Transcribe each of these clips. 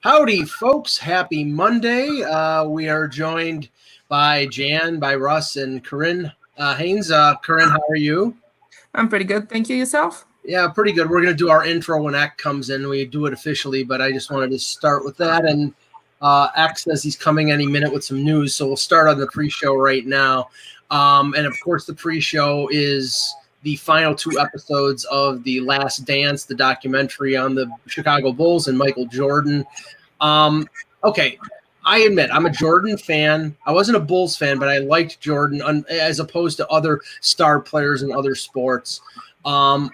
Howdy, folks. Happy Monday. Uh, we are joined by Jan, by Russ, and Corinne uh, Haynes. Uh, Corinne, how are you? I'm pretty good. Thank you. Yourself? Yeah, pretty good. We're going to do our intro when Eck comes in. We do it officially, but I just wanted to start with that. And uh, Eck says he's coming any minute with some news, so we'll start on the pre-show right now. Um, and of course, the pre-show is the final two episodes of the Last Dance, the documentary on the Chicago Bulls and Michael Jordan. Um, okay, I admit I'm a Jordan fan. I wasn't a Bulls fan, but I liked Jordan un- as opposed to other star players in other sports. Um,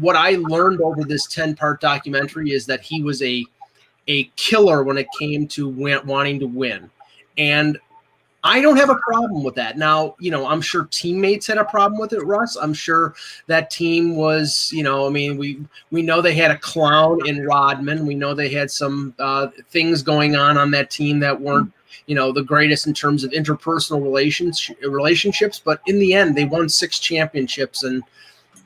what I learned over this 10 part documentary is that he was a a killer when it came to wanting to win. And I don't have a problem with that. Now, you know, I'm sure teammates had a problem with it, Russ. I'm sure that team was, you know, I mean, we we know they had a clown in Rodman. We know they had some uh, things going on on that team that weren't, you know, the greatest in terms of interpersonal relations relationships. But in the end, they won six championships, and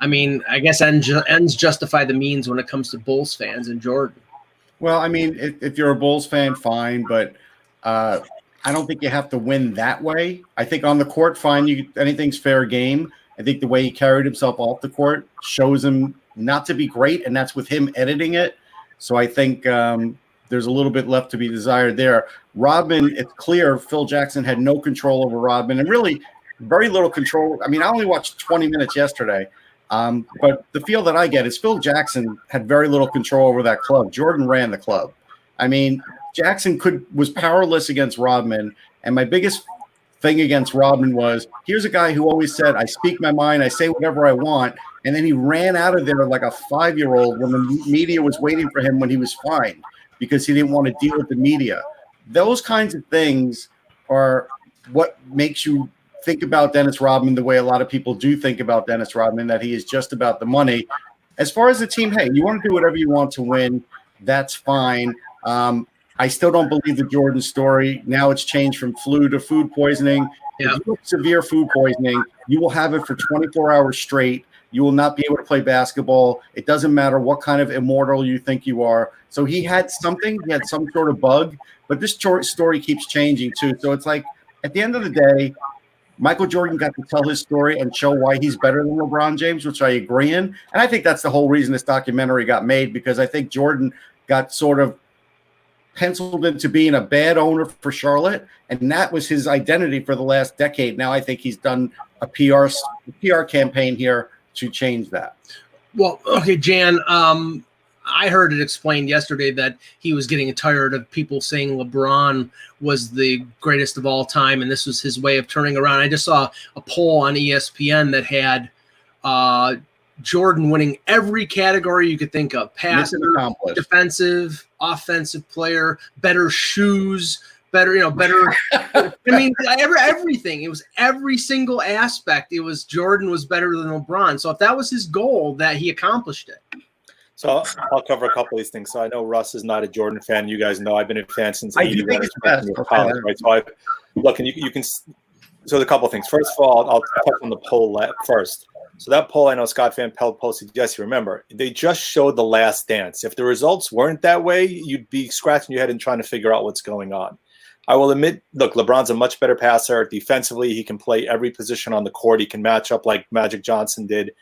I mean, I guess ends, justify the means when it comes to Bulls fans and Jordan. Well, I mean, if, if you're a Bulls fan, fine, but. Uh, I don't think you have to win that way. I think on the court, fine, you anything's fair game. I think the way he carried himself off the court shows him not to be great, and that's with him editing it. So I think um, there's a little bit left to be desired there. Rodman, it's clear Phil Jackson had no control over Rodman, and really very little control. I mean, I only watched 20 minutes yesterday, um, but the feel that I get is Phil Jackson had very little control over that club. Jordan ran the club. I mean, Jackson could was powerless against Rodman, and my biggest thing against Rodman was here's a guy who always said, "I speak my mind, I say whatever I want," and then he ran out of there like a five year old when the media was waiting for him when he was fined because he didn't want to deal with the media. Those kinds of things are what makes you think about Dennis Rodman the way a lot of people do think about Dennis Rodman, that he is just about the money. As far as the team, hey, you want to do whatever you want to win, that's fine. Um, I still don't believe the Jordan story. Now it's changed from flu to food poisoning. Have severe food poisoning, you will have it for 24 hours straight. You will not be able to play basketball. It doesn't matter what kind of immortal you think you are. So he had something, he had some sort of bug, but this story keeps changing too. So it's like at the end of the day, Michael Jordan got to tell his story and show why he's better than LeBron James, which I agree in. And I think that's the whole reason this documentary got made because I think Jordan got sort of penciled into being a bad owner for Charlotte, and that was his identity for the last decade. Now I think he's done a PR PR campaign here to change that. Well, okay, Jan. Um, I heard it explained yesterday that he was getting tired of people saying LeBron was the greatest of all time, and this was his way of turning around. I just saw a poll on ESPN that had uh, Jordan winning every category you could think of: passer, defensive, offensive player, better shoes, better, you know, better. I mean, every, everything. It was every single aspect. It was Jordan was better than LeBron. So if that was his goal, that he accomplished it. So I'll, I'll cover a couple of these things. So I know Russ is not a Jordan fan. You guys know I've been a fan since I do think it's best. College, right? So I look, and you, you can. So the couple of things. First of all, I'll, I'll touch on the poll first. So that poll, I know Scott Van Pelt posted. Yes, you remember they just showed the Last Dance. If the results weren't that way, you'd be scratching your head and trying to figure out what's going on. I will admit, look, LeBron's a much better passer. Defensively, he can play every position on the court. He can match up like Magic Johnson did.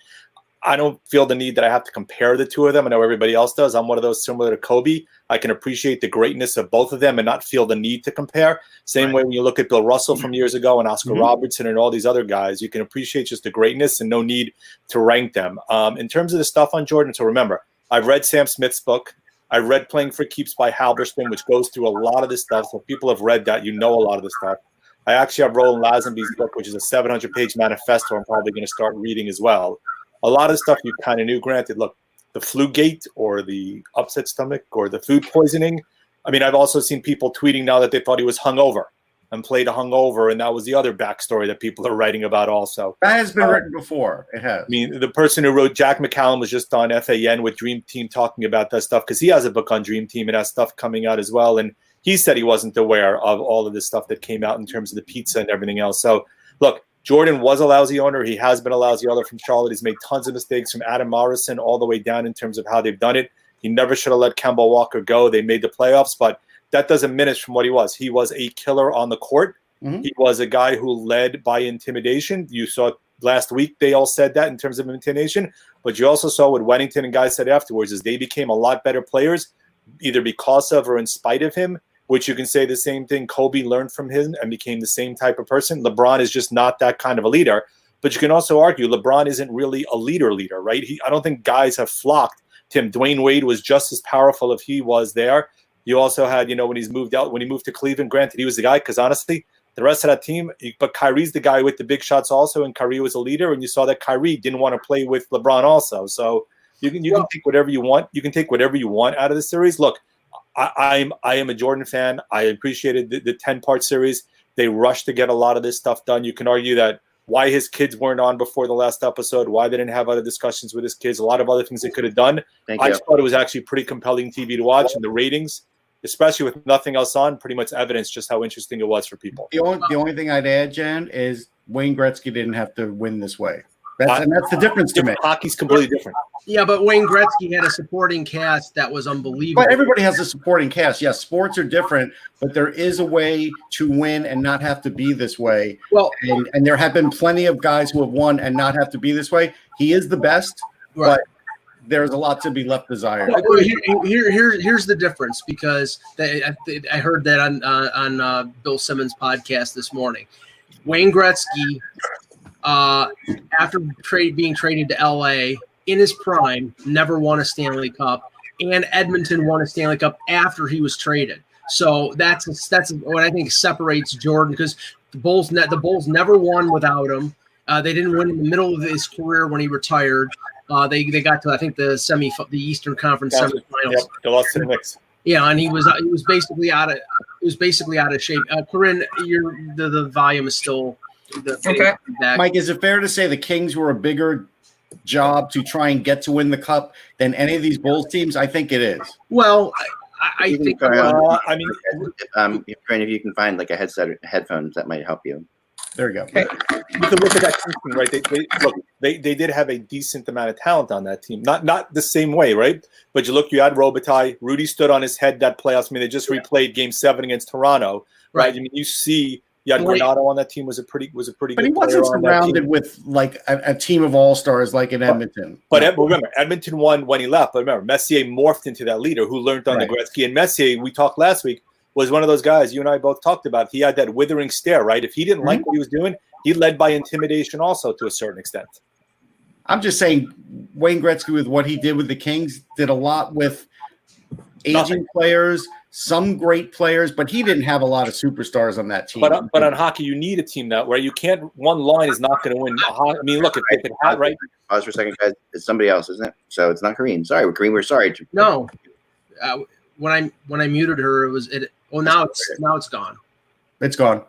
I don't feel the need that I have to compare the two of them. I know everybody else does. I'm one of those similar to Kobe. I can appreciate the greatness of both of them and not feel the need to compare. Same right. way when you look at Bill Russell from years ago and Oscar mm-hmm. Robertson and all these other guys, you can appreciate just the greatness and no need to rank them. Um, in terms of the stuff on Jordan, so remember, I've read Sam Smith's book. I read Playing for Keeps by Halberstam, which goes through a lot of this stuff. So people have read that, you know a lot of this stuff. I actually have Roland Lazenby's book, which is a 700 page manifesto I'm probably going to start reading as well a lot of stuff you kind of knew. Granted, look, the flu gate or the upset stomach or the food poisoning. I mean, I've also seen people tweeting now that they thought he was hungover and played hungover, and that was the other backstory that people are writing about also. That has been Uh, written before. It has. I mean, the person who wrote Jack McCallum was just on FAN with Dream Team talking about that stuff because he has a book on Dream Team and has stuff coming out as well. And he said he wasn't aware of all of this stuff that came out in terms of the pizza and everything else. So, look, Jordan was a lousy owner. He has been a lousy owner from Charlotte. He's made tons of mistakes from Adam Morrison all the way down in terms of how they've done it. He never should have let Kemba Walker go. They made the playoffs, but that doesn't diminish from what he was. He was a killer on the court. Mhm. He was a guy who led by intimidation. You saw last week they all said that in terms of intimidation, but you also saw what Wennington and guys said afterwards is they became a lot better players, either because of or in spite of him. Which you can say the same thing. Kobe learned from him and became the same type of person. LeBron is just not that kind of a leader. But you can also argue LeBron isn't really a leader leader, right? He, I don't think guys have flocked to him. Dwyane Wade was just as powerful if he was there. You also had, you know, when he's moved out, when he moved to Cleveland, granted he was the guy, because honestly, the rest of that team, but Kyrie's the guy with the big shots also, and Kyrie was a leader, and you saw that Kyrie didn't want to play with LeBron also. So you can you can take whatever you want. You can take whatever you want out of the series. Look, I, I'm I am a Jordan fan. I appreciated the, the ten part series. They rushed to get a lot of this stuff done. You can argue that why his kids weren't on before the last episode, why they didn't have other discussions with his kids, a lot of other things they could have done. Thank I you. just thought it was actually pretty compelling TV to watch, and the ratings, especially with nothing else on, pretty much evidence just how interesting it was for people. The only the only thing I'd add, Jen, is Wayne Gretzky didn't have to win this way. That's and that's the difference to me. Hockey's completely different. Yeah, but Wayne Gretzky had a supporting cast that was unbelievable. But everybody has a supporting cast. Yes, sports are different, but there is a way to win and not have to be this way. Well, and, and there have been plenty of guys who have won and not have to be this way. He is the best, Right. but there's a lot to be left desired. Well, here, here, here, here's the difference because they, I, I heard that on uh, on uh, Bill Simmons' podcast this morning. Wayne Gretzky, uh, after trade being traded to LA in his prime, never won a Stanley Cup, and Edmonton won a Stanley Cup after he was traded. So that's that's what I think separates Jordan because the Bulls ne- the Bulls never won without him. Uh, they didn't win in the middle of his career when he retired. Uh, they they got to I think the semi the Eastern Conference Yep, semifinals. they lost to the Knicks. Yeah, and he was he was basically out of he was basically out of shape. Uh, Corinne, your the, the volume is still Okay. back. Mike, is it fair to say the Kings were a bigger job to try and get to win the cup than any of these Bulls teams? I think it is. Well, I, I- I You can think try Uh, I mean, um, if, Brandon, if you can find like a headset, headphones, that might help you. There you go. you can look at that team, right? They, they look, they, they did have a decent amount of talent on that team. Not not the same way, right? But you look, you had Robitaille. Hrudey stood on his head that playoffs. I mean, they just replayed Game Seven against Toronto, right? I mean, you see, had Granato on that team was a pretty was a pretty But good he wasn't player on that team. surrounded with like a, a team of all stars like in Edmonton. But Ed- remember, Edmonton won when he left. But remember, Messier morphed into that leader who learned under Right. Gretzky. And Messier, we talked last week, was one of those guys you and I both talked about. He had that withering stare, right? If he didn't Mm-hmm. like what he was doing, he led by intimidation also to a certain extent. I'm just saying, Wayne Gretzky with what he did with the Kings did a lot with aging Nothing. players, some great players, but he didn't have a lot of superstars on that team. But on- but on hockey, you need a team that where you can't. One line is not going to win. I mean, look, if, if it had right, Pause for a second, guys. It's somebody else, isn't it? So it's not Kareem. Sorry, Kareem. We're sorry. no. Uh, when I when I muted her, it was it. Well, now it's now it's gone. it's gone.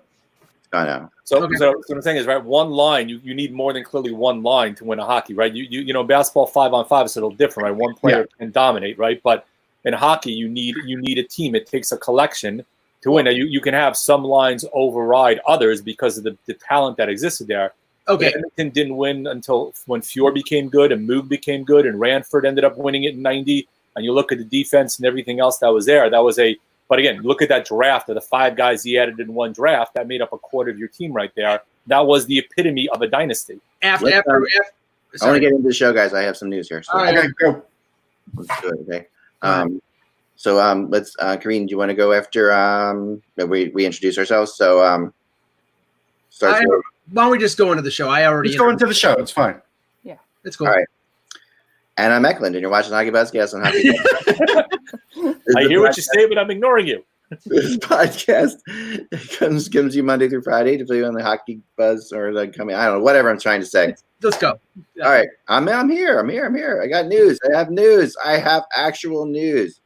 It's gone now. So, Okay. so, so what I'm saying is, right, one line, you, you need more than clearly one line to win a hockey, right? You, you you know, basketball five on five is a little different, right? One player can dominate, right? But in hockey, you need you need a team. It takes a collection to win. Now, you, you can have some lines override others because of the, the talent that existed there. Okay, Edmonton didn't win until when Fuhr became good and Moog became good and Ranford ended up winning it in 90. And you look at the defense and everything else that was there. That was a, but again, look at that draft of the five guys he added in one draft. That made up a quarter of your team right there. That was the epitome of a dynasty. after after, um, after I want to get into the show, guys. I have some news here. So All right. Okay, go. let's do it. Okay. Um, so um, let's, uh, Kareem, do you want to go after um, we, we introduce ourselves? So um, starts I- why don't we just go into the show? I already Let's go into the show. It's fine. Yeah, let's go. All right. and I'm Eklund, and you're watching Hockey Basketball on Hockey. I hear what you say, but I'm ignoring you. This podcast comes comes you Monday through Friday to play on the hockey buzz or like coming. I don't know, whatever I'm trying to say. Let's go. All right, I'm I'm here. I'm here. I'm here. I got news. I have news. I have actual news,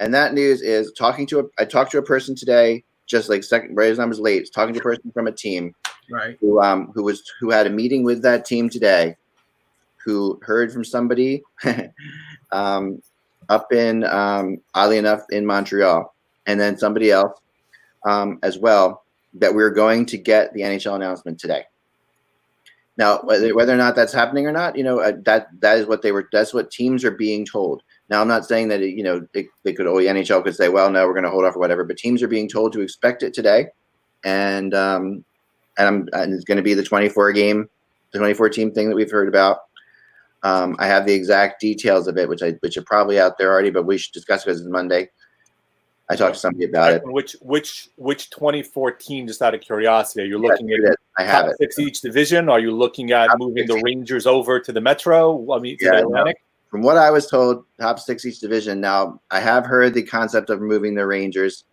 and that news is talking to a. I talked to a person today, just like second. Right as I was late, talking to a person from a team Right. who um who was who had a meeting with that team today, who heard from somebody, um, up in um oddly enough in Montreal, and then somebody else, um as well that we are going to get the NHL announcement today. Now, whether, or not that's happening or not, you know, uh, that that is what they were. That's what teams are being told. Now, I'm not saying that it, you know they, they could. The NHL could say, "Well, no, we're going to hold off or whatever." But teams are being told to expect it today, and um, and, and it's going to be the 24 game, the 24 team thing that we've heard about. Um, I have the exact details of it, which I which are probably out there already, but we should discuss because it's Monday. I talked to somebody about it. Which which which 2014? Just out of curiosity, are you Yes, looking at. I have top it. six each division? Are you looking at Top moving six the. Rangers over to the Metro? I mean, to Yeah, the no. Atlantic. From what I was told, top six each division. Now, I have heard the concept of moving the Rangers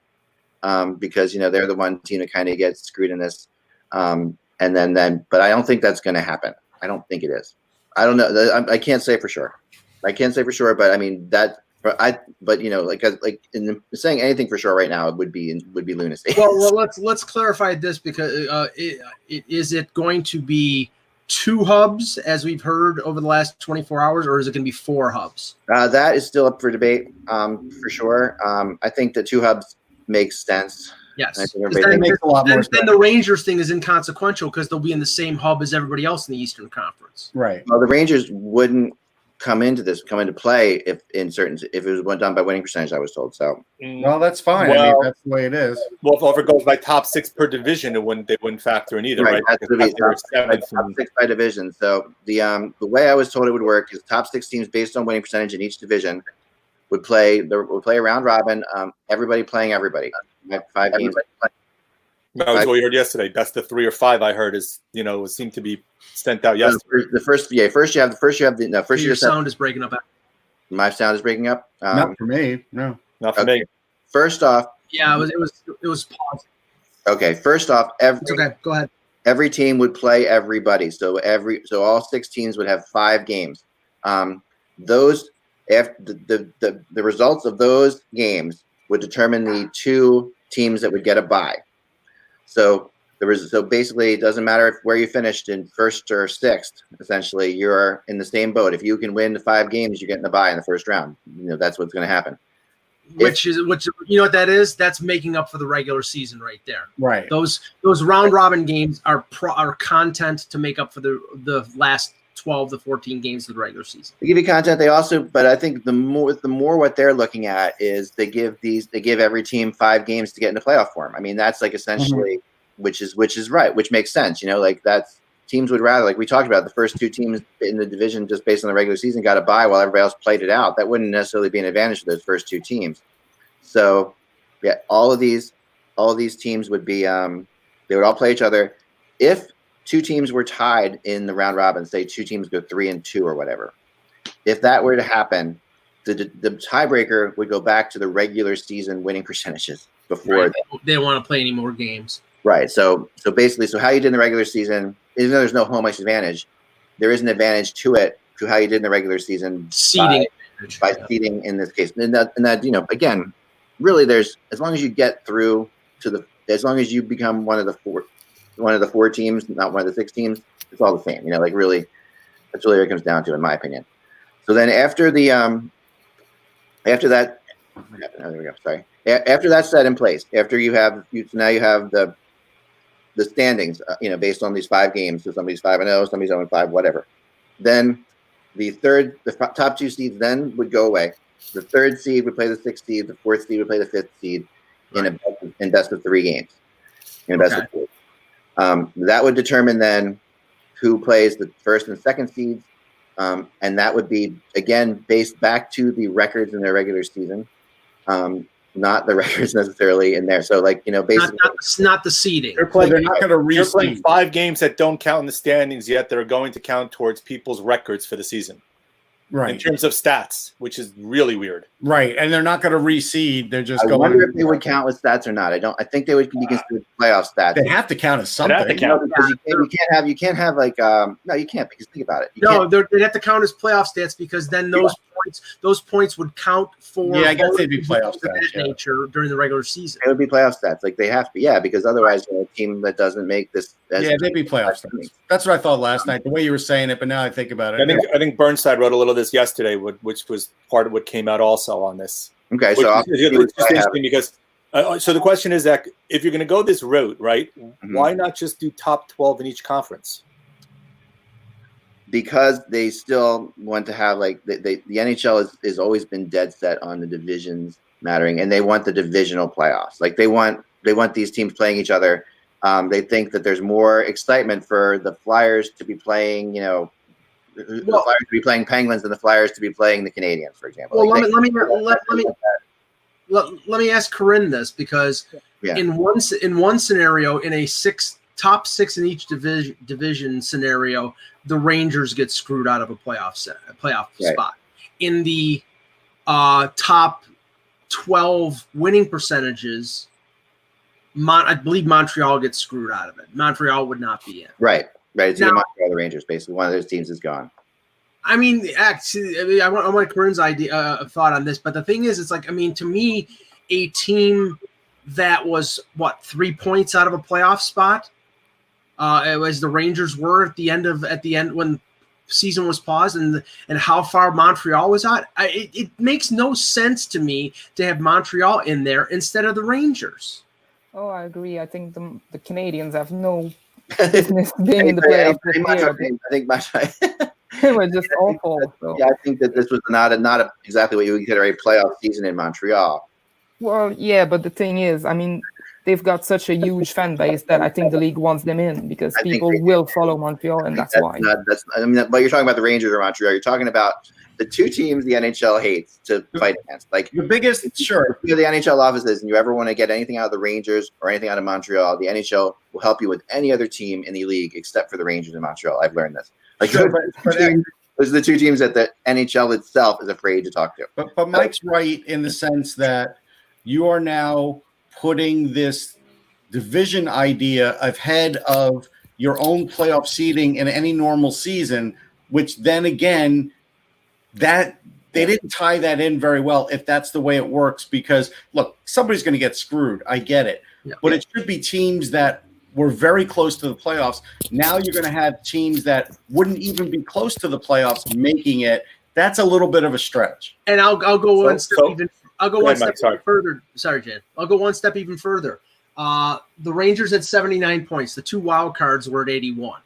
um, because you know they're the one team that kind of gets screwed in this. Um, and then, then, but I don't think that's going to happen. I don't think it is. I don't know. I, I can't say for sure. I can't say for sure, but I mean that. But I, but you know, like like in saying anything for sure right now would be would be lunacy. Well, well, let's let's clarify this because uh, it, it, is it going to be two hubs as we've heard over the last 24 hours, or is it going to be four hubs? Uh, that is still up for debate, um, for sure. Um, I think the two hubs makes sense. Yes. I think 'Cause makes a lot then- more then the Rangers thing is inconsequential because they'll be in the same hub as everybody else in the Eastern Conference. Right. Well, the Rangers wouldn't come into this, come into play if in certain if it was done by winning percentage. I was told. So Mm, Well, that's fine. I mean, that's the way it is. well, if it goes by top six per division, it wouldn't they wouldn't factor in either, Right, right? that's be top- seventh top and- six by division. So the um the way I was told it would work is top six teams based on winning percentage in each division would play the would play a round robin. Um, everybody playing everybody. Five- Five games. That was what we heard yesterday. That's the three or five I heard is you know it seemed to be sent out yesterday. The first, yeah, first you have the first you have the no, first Your just have, sound is breaking up. my sound is breaking up. Um, Not for me. No. Not for okay. me. First off, Yeah, it was it was it was paused. okay. First off, every It's okay. Go ahead. every team would play everybody. So every so all six teams would have five games. Um, those after the, the, the, the results of those games would determine the two teams that would get a bye. So there was so basically it doesn't matter if where you finished in first or sixth. Essentially, you're in the same boat. If you can win the five games, you're getting the bye in the first round. You know that's what's going to happen. Which is which you know what that is? That's making up for the regular season right there. Right. Those those round robin games are pro, are content to make up for the the last 12 to 14 games of the regular season. They give you content. They also, but I think the more the more what they're looking at is they give these they give every team five games to get into playoff form. I mean, that's like essentially which is which is right, which makes sense. You know, like that's teams would rather like we talked about the first two teams in the division just based on the regular season got a bye while everybody else played it out. That wouldn't necessarily be an advantage for those first two teams. So yeah, all of these all of these teams would be um they would all play each other. If two teams were tied in the round robin, say two teams go three and two or whatever, if that were to happen, the the tiebreaker would go back to the regular season winning percentages before Right. They don't want to play any more games. Right. So so basically, so how you did in the regular season, even though there's no home ice advantage, there is an advantage to it to how you did in the regular season Seeding advantage. by seeding in this case. And that and that you know again, really, there's as long as you get through to the as long as you become one of the four one of the four teams, not one of the six teams, it's all the same. You know, like really, that's really what it comes down to, in my opinion. So then after the um after that, oh, there we go. Sorry. A- after that's set in place, after you have you now you have the the standings, uh, you know, based on these five games. So somebody's five and zero, somebody's zero and five, whatever. Then the third, the f- top two seeds then would go away. The third seed would play the sixth seed. The fourth seed would play the fifth seed in a best of, in best of three games. In a best of three. Um, that would determine then who plays the first and second seeds, um, and that would be again based back to the records in their regular season, um, not the records necessarily in there. So, like you know, basically, not, not the seeding. They're playing, They're not going to you're playing five games that don't count in the standings yet. That are going to count towards people's records for the season. In terms of stats, which is really weird. Right. And they're not going to reseed. They're just going. I going. wonder if they would count with stats or not. I don't. I think they would be considered playoff stats. They have to count as something. have to You know, because you can't, you can't have you can't have like um no you can't because think about it. You No, they're- they'd have to count as playoff stats because then those points those points would count for Yeah, I guess they'd be things playoff of that stats, yeah. nature during the regular season. it would be playoff stats. Like they have to, yeah, because otherwise you know, a team that doesn't make this. as- Yeah, they'd be playoff stats. That's what I thought last night. The way you were saying it, but now I think about it. I think I think Burnside wrote a little of this yesterday, which was part of what came out also on this. Okay, Which so it's just interesting because uh, so the question is that if you're going to go this route, right? Mm-hmm. Why not just do top twelve in each conference? because they still want to have like they, they, the NHL has, has always been dead set on the divisions mattering, and they want the divisional playoffs. Like they want they want these teams playing each other. Um, they think that there's more excitement for the Flyers to be playing, you know, the Well- Flyers to be playing Penguins than the Flyers to be playing the Canadiens, for example. Well, Like, let me let me let, let me let, let me ask Corinne this because Yeah. in one in one scenario, in a six top six in each division division scenario, the Rangers get screwed out of a playoff set a playoff Right. spot. In the uh, top twelve winning percentages, Mon- I believe Montreal gets screwed out of it. Montreal would not be in. right, right. It's either Now- Montreal or the Rangers. Basically, one of those teams is gone. I mean, actually, I, mean, I want I want Corinne's idea uh, thought on this, but the thing is, it's like I mean, to me, a team that was what three points out of a playoff spot, uh, as the Rangers were at the end of at the end when season was paused, and and how far Montreal was out. I, it, it makes no sense to me to have Montreal in there instead of the Rangers. Oh, I agree. I think the, the Canadiens have no business being in the I, playoffs I, this I, year. I think Montreal. They were just awful. So. Yeah, I think that this was not a, not a, exactly what you would consider a playoff season in Montreal. Well, yeah, but the thing is, I mean, they've got such a huge fan base that I think the league wants them in because I people will follow Montreal, and that's, That's why. not that's I mean, but you're talking about the Rangers or Montreal. You're talking about the two teams the NHL hates to fight against. Like the biggest, sure. if you're the NHL offices and you ever want to get anything out of the Rangers or anything out of Montreal, the NHL will help you with any other team in the league except for the Rangers and Montreal. I've learned this. Like Sure, those, but- the but- teams- those are the two teams that the NHL itself is afraid to talk to. But but Mike's right in the sense that you are now putting this division idea ahead of your own playoff seeding in any normal season, which then again, that they didn't tie that in very well if that's the way it works. Because look, somebody's going to get screwed. I get it, Yeah. but it should be teams that were very close to the playoffs. Now you're going to have teams that wouldn't even be close to the playoffs making it. That's a little bit of a stretch. And I'll I'll go So- one step so- even. I'll go Go one ahead, step sorry. further. Sorry, Jan. I'll go one step even further. Uh, the Rangers had 79 points. The two wild cards were at 81.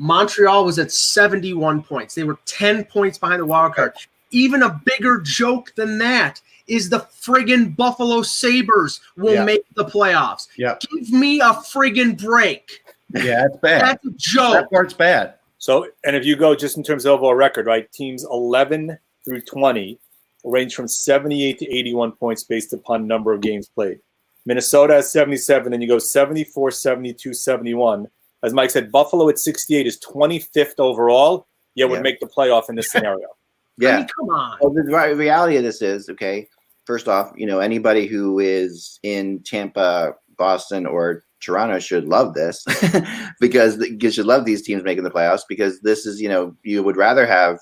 Montreal was at 71 points. They were 10 points behind the wild card. Even a bigger joke than that is the friggin' Buffalo Sabres will Yeah. make the playoffs. Yeah. Give me a friggin' break. Yeah, it's bad. That's a joke. That part's bad. So, and if you go just in terms of overall record, right? Teams 11 through 20 range from 78 to 81 points based upon number of games played. Minnesota has 77, then you go 74, 72, 71. As Mike said, Buffalo at 68 is 25th overall, yet would make the playoff in this scenario. I Yeah. mean, come on. Well, the reality of this is okay. First off, you know anybody who is in Tampa, Boston, or Toronto should love this because th- you should love these teams making the playoffs because this is you know you would rather have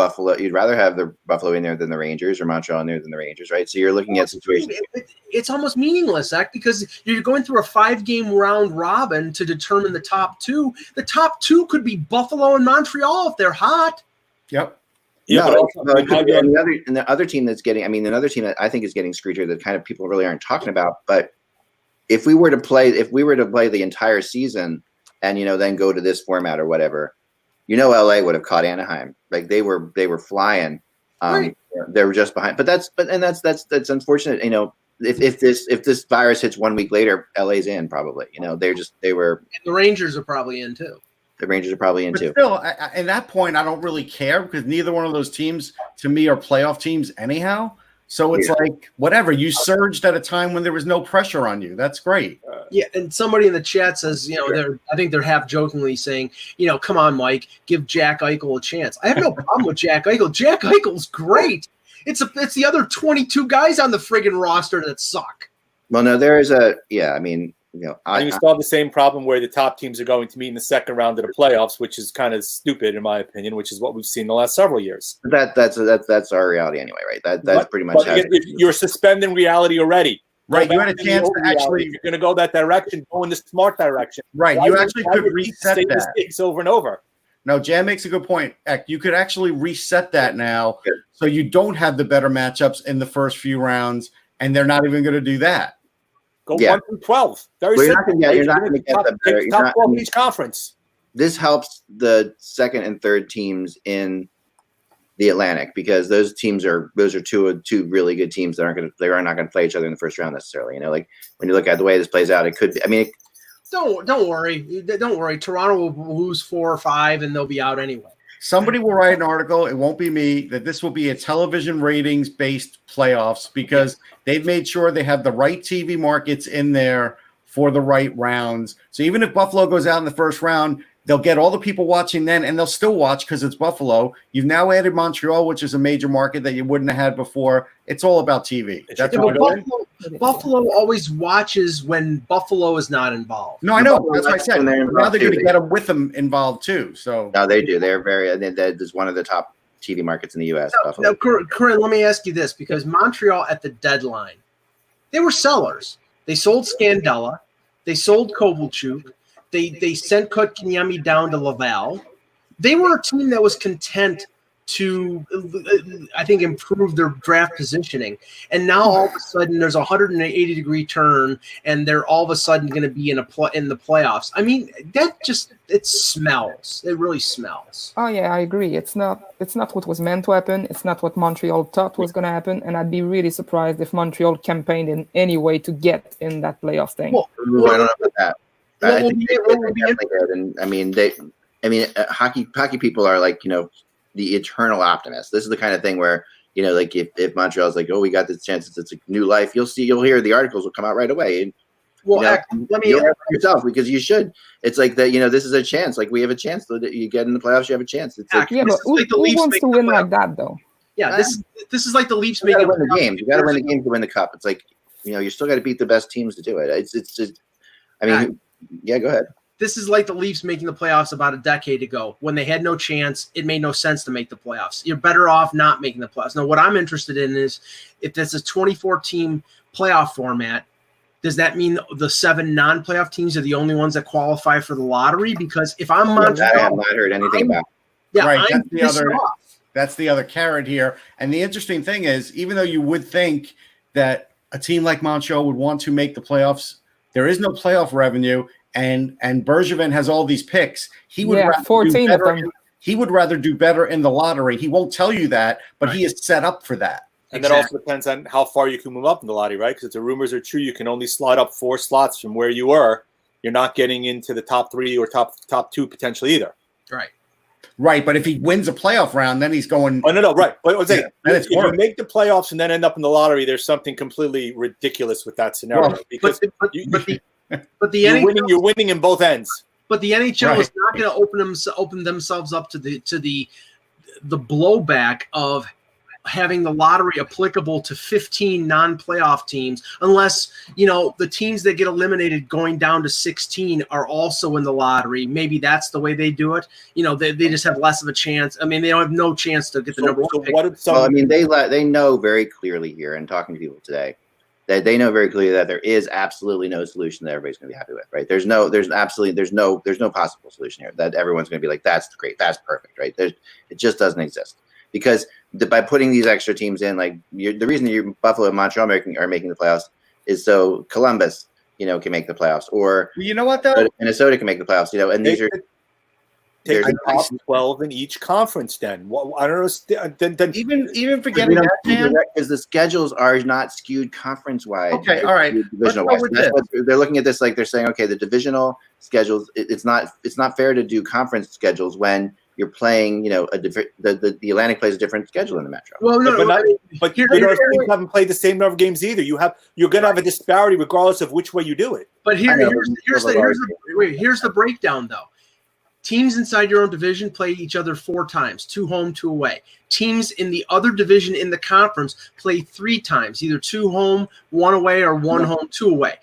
Buffalo, you'd rather have the Buffalo in there than the Rangers or Montreal in there than the Rangers, right? So you're looking at situations. It- it- it's almost meaningless, Zach, because you're going through a five game round robin to determine the top two. The top two could be Buffalo and Montreal if they're hot. Yep. Yeah, no, also, no, could have be- your- and the other and the other team that's getting, I mean, another team that I think is getting screwed here that kind of people really aren't talking about. But if we were to play, if we were to play the entire season, and you know, then go to this format or whatever, you know, LA would have caught Anaheim. Like they were, they were flying. Um, Right. They were just behind. But that's, but and that's that's that's unfortunate. You know, if, if this if this virus hits one week later, LA's in probably. You know, they're just they were And the Rangers are probably in too. the Rangers are probably in But too. still, I, I, at that point, I don't really care because neither one of those teams, to me, are playoff teams anyhow. So it's Yeah. like whatever. You uh, surged at a time when there was no pressure on you. That's great. Uh, yeah, and somebody in the chat says, you know, they're I think they're half jokingly saying, you know, come on, Mike, give Jack Eichel a chance. I have no problem with Jack Eichel. Jack Eichel's great. It's a it's the other 22 guys on the friggin' roster that suck. Well, no, there is a yeah. I mean, you know, I, and you still have the same problem where the top teams are going to meet in the second round of the playoffs, which is kind of stupid in my opinion, which is what we've seen the last several years. that that's that's that's our reality anyway, right? That that's But- pretty much but how. if- if you're suspending reality already. Right, you had a chance to actually- If you're going to go that direction, go in the smart direction. Right, Why you would- actually could would repeat the reset same that. mistakes over and over. No, Jan makes a good point. You could actually reset that now, Good. so you don't have the better matchups in the first few rounds, and they're not even going to do that. Go Yeah. one through twelve. Very Well, you're simple. not gonna get- you're not the gonna get top- the better- top not- twelve in each conference. this helps the second and third teams in the Atlantic because those teams are those are two two really good teams that aren't going to they are not going to play each other in the first round necessarily. You know, like when you look at the way this plays out, it could be. I mean, it, Don't don't worry. Don't worry. Toronto will lose four or five and they'll be out anyway. Somebody will write an article, it won't be me, that this will be a television ratings based playoffs because they've made sure they have the right TV markets in there for the right rounds. So even if Buffalo goes out in the first round, they'll get all the people watching then and they'll still watch because it's Buffalo. You've now added Montreal, which is a major market that you wouldn't have had before. It's all about TV. That's should what be it is. Buffalo, Buffalo always watches when Buffalo is not involved. No, I know. Buffalo That's what I likes said. they're Now they're going to get them with them involved too. So no, they do. They're very. I think that is one of the top TV markets in the U.S. Now, Buffalo. now Corinne, let me ask you this because Montreal at the deadline, they were sellers. They sold Scandella, they sold Kovalchuk, they they sent Kotkaniemi down to Laval. They were a team that was content to, uh, I think, improve their draft positioning. And now all of a sudden, there's a 180 degree turn, and they're all of a sudden going to be in a pl- in the playoffs. I mean, that just it smells. It really smells. Oh yeah, I agree. It's not it's not what was meant to happen. It's not what Montreal thought was gonna happen, and I'd be really surprised if Montreal campaigned in any way to get in that playoff thing. Well, Ooh, I don't know that. What I will think be- what will be definitely did. And I mean, they. I mean, uh, hockey hockey people are like you know the eternal optimists. This is the kind of thing where you know, like if, if Montreal's like, oh, we got this chance, it's, it's a new life. You'll see, you'll hear the articles will come out right away. And, Well, you know, Ek, let me you'll have yourself because you should. It's like that. You know, this is a chance. Like we have a chance. That you get in the playoffs, you have a chance. It's like, yeah, but who, like the who wants to win like that though? Yeah, this this is like the Leafs you got making win the playoffs games. You got to win the years games to win the cup. It's like you know, you still got to beat the best teams to do it. It's it's just. I mean, yeah. Go ahead. this is like the Leafs making the playoffs about a decade ago when they had no chance. It made no sense to make the playoffs. You're better off not making the playoffs. Now, what I'm interested in is if this is 24 team playoff format, does that mean the seven non playoff teams are the only ones that qualify for the lottery? Because if I'm That I have not heard anything about. yeah, Right, I'm that's the other- off. That's the other carrot here. And the interesting thing is, even though you would think that a team like Montreal would want to make the playoffs, there is no playoff revenue, and and Bergevin has all these picks. He would Yeah, rather do 14 of better them. in- he would rather do better in the lottery. He won't tell you that, but he is set up for that. And that also depends on how far you can move up in the lottery, right? Because if the rumors are true, you can only slide up four slots from where you were. You're not getting into the top three or top top two potentially either. Right. Right, but if he wins a playoff round, then he's going. Oh no, no, right. But I was saying, Yeah, it's if you make the playoffs and then end up in the lottery, there's something completely ridiculous with that scenario Well, because But, but, you, but the but the you're NHL winning. You're winning in both ends. But the NHL Right. is not going to open them open themselves up to the to the the blowback of having the lottery applicable to 15 non-playoff teams unless you know the teams that get eliminated going down to 16 are also in the lottery maybe that's the way they do it you know they, they just have less of a chance i mean they don't have no chance to get the So, number so one pick. what if some? Well, I mean, they let they know very clearly here, and talking to people today, that they know very clearly that there is absolutely no solution that everybody's going to be happy with. Right? There's no, there's absolutely, there's no, there's no possible solution here that everyone's going to be like, that's great, that's perfect. Right? There's, it just doesn't exist because the, by putting these extra teams in, like you're, the reason you Buffalo and Montreal making, are making the playoffs is so Columbus, you know, can make the playoffs, or You know what though? Minnesota can make the playoffs. You know, and these are take the there's- top twelve in each conference. Then what? I don't know. Uh, then, then Even even forgetting that, Dan. because the schedules are not skewed conference wide. Okay, all right. Divisional wise. go with That's what they're looking at this like they're saying, okay, the divisional schedules. It, it's not it's not fair to do conference schedules when you're playing, you know, a different. The, the, the Atlantic plays a different schedule in the Metro. Well, no, but, not, I mean, but here- you know, here- teams haven't played the same number of games either. You have you're going to have a disparity regardless of which way you do it. But here, know, here's, here's the Silver here's the wait, here's the breakdown though. Teams inside your own division play each other four times, two home, two away. Teams in the other division in the conference play three times, either two home, one away, or one home, two away.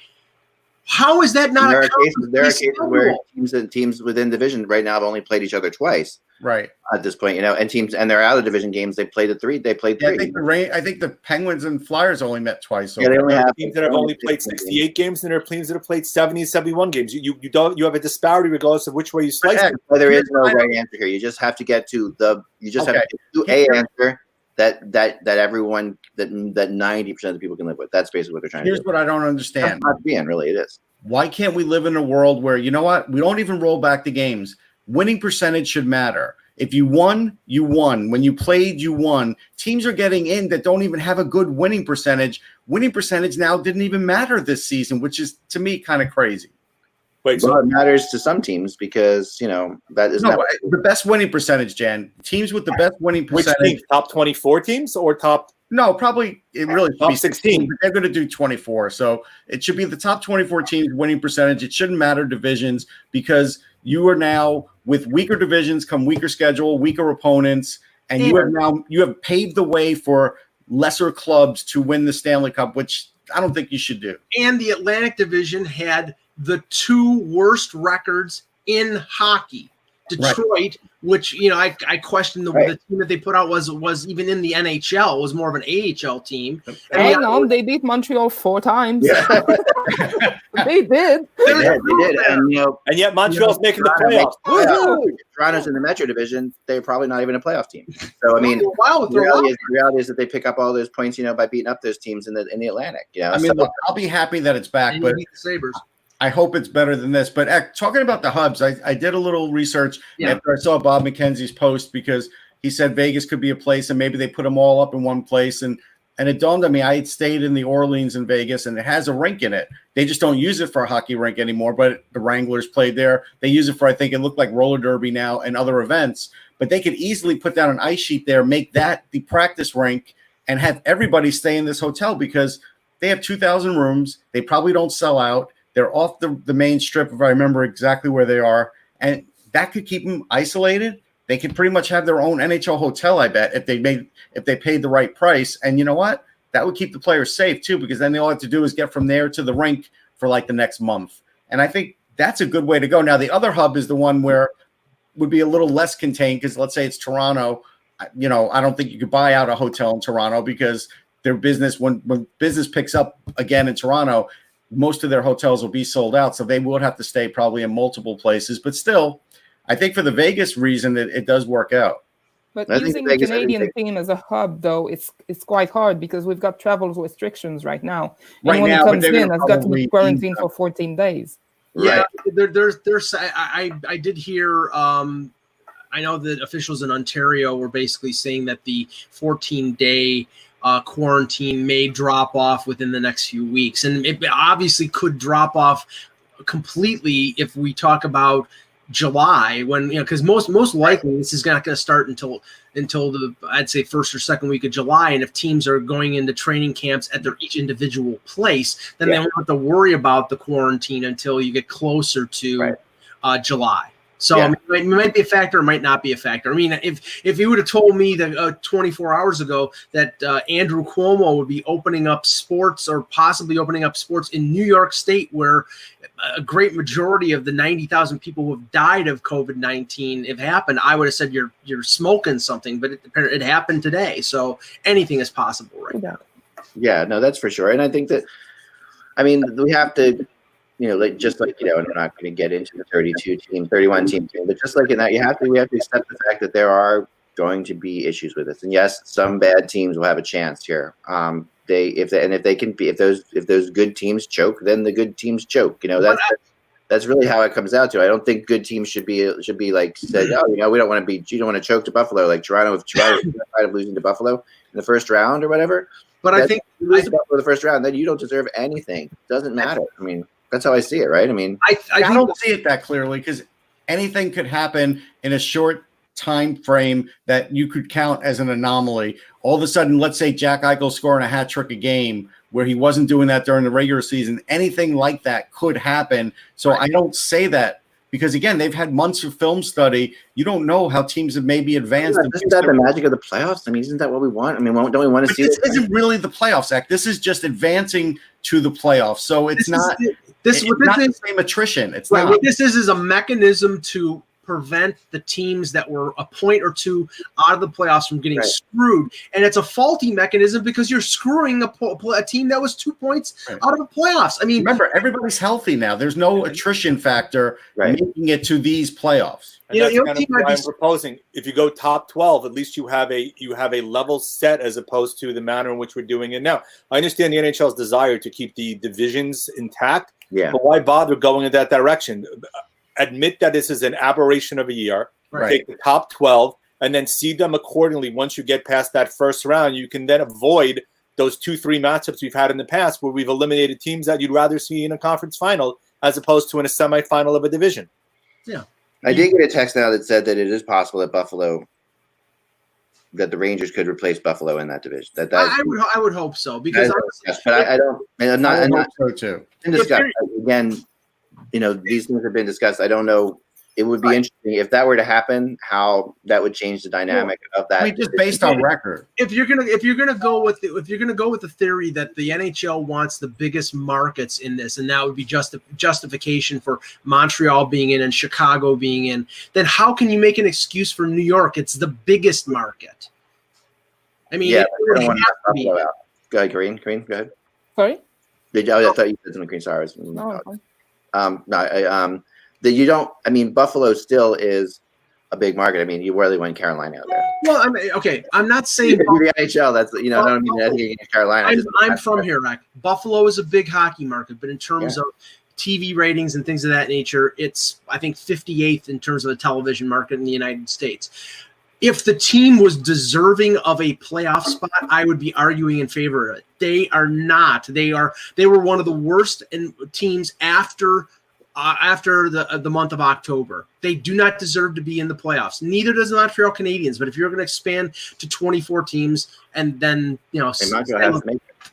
How is that And not there a are cases. There are cases where teams and teams within division right now have only played each other twice Right. at this point. You know, and teams and they're out of division games. They played the three. They played Yeah, I three. think the Ra- I think the Penguins and Flyers only met twice. So Yeah, they only have teams that have only played 68 games, and there are teams that have played 70 71 games. You, you, you don't you have a disparity regardless of which way you slice Heck, it. Well, there is no right answer here. You just have to get to the. You just have to get to a answer that that that everyone that that ninety percent of the people can live with. That's basically what they're trying Here's to do. Here's what I don't That's understand. not being really. It is. Why can't we live in a world where you know what? We don't even roll back the games. Winning percentage should matter. If you won, you won. When you played, you won. Teams are getting in that don't even have a good winning percentage. Winning percentage now didn't even matter this season, which is to me kind of crazy. Wait, so Well, it matters to some teams because you know that is No, not. the best winning percentage, Jan. Teams with the best winning which percentage. team? Top 24 teams or top? No, probably it really should Top be 16. 16, they're going to do 24. So it should be the top 24 teams winning percentage. It shouldn't matter divisions because you are now with weaker divisions come weaker schedule, weaker opponents, and you have now you have paved the way for lesser clubs to win the Stanley Cup, which I don't think you should do. and the Atlantic Division had the two worst records in hockey. Detroit, which you know, I, I questioned the, Right. the team that they put out was was even in the NHL was more of an AHL team. And Hang the- on, they beat Montreal four times. Yeah. they did. Yeah, they did, and you know, And yet Montreal's making the Toronto playoffs. makes the playoffs. Woo-hoo! Toronto's in the Metro division. They're probably not even a playoff team. So I mean, wow, the reality is, the reality is that they pick up all those points, you know, by beating up those teams in the in the Atlantic. You know, I mean, so- look, I'll be happy that it's back, but the Sabres. I hope it's better than this. But uh, talking about the hubs, I, I did a little research Yeah. after I saw Bob McKenzie's post because he said Vegas could be a place and maybe they put them all up in one place. And and it dawned on me I had stayed in the Orleans in Vegas and it has a rink in it. They just don't use it for a hockey rink anymore, but the Wranglers played there. They use it for I think it looked like roller derby now and other events. But they could easily put down an ice sheet there, make that the practice rink, and have everybody stay in this hotel because they have 2,000 rooms. They probably don't sell out. They're off the, the main strip, if I remember exactly where they are. And that could keep them isolated. They could pretty much have their own NHL hotel, I bet, if they made if they paid the right price. And you know what? That would keep the players safe too, because then they all have to do is get from there to the rink for like the next month. And I think that's a good way to go. Now, the other hub is the one where would be a little less contained because let's say it's Toronto. You know, I don't think you could buy out a hotel in Toronto because their business when when business picks up again in Toronto, most of their hotels will be sold out. So they would have to stay probably in multiple places. But still, I think for the Vegas reason that it does work out. But I using the Vegas- I think Canadian team as a hub, though, it's it's quite hard because we've got travel restrictions right now. Right Anyone now, who comes in gonna has got to be quarantined for 14 days. Yeah, Right. there, there's there's I, I I did hear um I know that officials in Ontario were basically saying that the 14 day uh, quarantine may drop off within the next few weeks, and it obviously could drop off completely if we talk about July when you know because most most likely this is not going to start until until the I'd say first or second week of July and if teams are going into training camps at their each individual place then they Yeah. don't have to worry about the quarantine until you get closer to Right. uh, July. So Yeah. I mean, it might- be a factor, it might not be a factor. I mean, if if you would have told me that uh, 24 hours ago that uh, Andrew Cuomo would be opening up sports or possibly opening up sports in New York State, where a great majority of the 90,000 people who have died of COVID 19 have happened, I would have said you're you're smoking something. But it, it happened today, so anything is possible, right? Yeah. Yeah, no, that's for sure. And I think that, I mean, we have to, you know, like just like you know, and we're not going to get into the 32 team, 31 team thing, but just like in that, you have to, we have to accept the fact that there are going to be issues with this. And yes, some bad teams will have a chance here. Um, they if they and if they can be if those if those good teams choke, then the good teams choke. You know, that's that's really how it comes out to. I don't think good teams should be should be like said, oh, you know, we don't want to be, you don't want to choke to Buffalo, like Toronto. If Toronto of losing to Buffalo in the first round or whatever, But I think you lose to Buffalo the first round, then you don't deserve anything. It Doesn't matter. I mean, that's how I see it, right? I mean, I, I I, don't see it that clearly because anything could happen in a short time frame that you could count as an anomaly. All of a sudden, let's say Jack Eichel scoring a hat trick a game where he wasn't doing that during the regular season. Anything like that could happen. So I don't say that because again, they've had months of film study. You don't know how teams have maybe advanced. Isn't that, isn't that the magic of the playoffs? I mean, isn't that what we want? I mean, don't we want to but see? This isn't really the playoffs act. This is just advancing to the playoffs. So it's This is not. the- this it's this not is. the same attrition. It's Right. not. What this is is a mechanism to prevent the teams that were a point or two out of the playoffs from getting Right. screwed. And it's a faulty mechanism because you're screwing a, a team that was two points Right. out of the playoffs. I mean, Remember, everybody's healthy now. There's no attrition factor Right. making it to these playoffs. And You know, that's you know, kind of team might why be- I'm proposing. If you go top twelve, at least you have a you have a level set as opposed to the manner in which we're doing it now. I understand the NHL's desire to keep the divisions intact, Yeah, but why bother going in that direction? Admit that this is an aberration of a year. Right. Take the top twelve and then seed them accordingly. Once you get past that first round, you can then avoid those two three matchups we've had in the past where we've eliminated teams that you'd rather see in a conference final as opposed to in a semifinal of a division. Yeah. I did get a text now that said that it is possible that Buffalo, that the Rangers could replace Buffalo in that division. That that I, I would I would hope so because is discussed, but I, I don't. I'm not. I I'm not hope so too. been discussed again. You know, these things have been discussed. I don't know. It would be Right. interesting if that were to happen. How that would change the dynamic of that. I mean, just based on record. if you're gonna if you're gonna go with the, if you're gonna go with the theory that the NHL wants the biggest markets in this, and that would be just justification for Montreal being in and Chicago being in, then how can you make an excuse for New York? It's the biggest market. I mean, yeah, it but would I don't want have to to be. Go ahead, Green. Green, go ahead. Sorry? Did you, oh, I thought you said something, Green. Sorry. I was- No, I'm fine. Um, no, I, um, that you don't. I mean, Buffalo still is a big market. I mean, you rarely win Carolina out there. Well, I mean, okay, I'm not saying the NHL. That's you know. I don't mean anything against Carolina. I'm, I'm from here, Rack. Buffalo is a big hockey market, but in terms of TV ratings and things of that nature, it's I think 58th in terms of the television market in the United States. If the team was deserving of a playoff spot, I would be arguing in favor of it. They are not. They are. They were one of the worst in teams after uh, after the uh, the month of October. They do not deserve to be in the playoffs. Neither does the Montreal Canadiens. But if you're going to expand to 24 teams and then you know They're not going to to make it.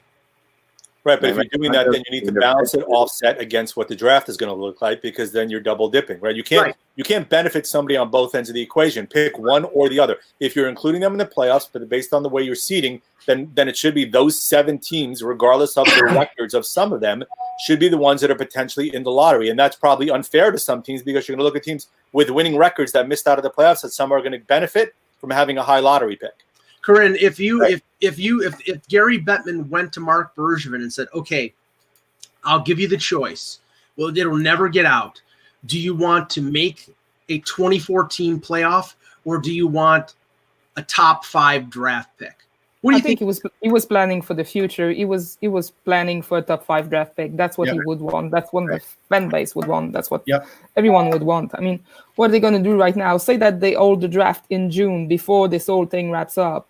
Right, but if you're doing that, then you need to balance it offset against what the draft is going to look like because then you're double dipping, right? You can't Right. you can't benefit somebody on both ends of the equation. Pick one or the other. If you're including them in the playoffs, but based on the way you're seeding, then then it should be those seven teams, regardless of the records of some of them, should be the ones that are potentially in the lottery. And that's probably unfair to some teams because you're going to look at teams with winning records that missed out of the playoffs that some are going to benefit from having a high lottery pick. Corinne, if you Right. if if you if if Gary Bettman went to Marc Bergevin and said, "Okay, I'll give you the choice. Well, it'll never get out. Do you want to make a 2014 playoff, or do you want a top five draft pick? What do I think think? he was he was planning for the future. He was he was planning for a top five draft pick. That's what Yeah. he would want. That's what the fan base would want. That's what Yep. everyone would want. I mean, what are they gonna do right now? Say that they hold the draft in June before this whole thing wraps up,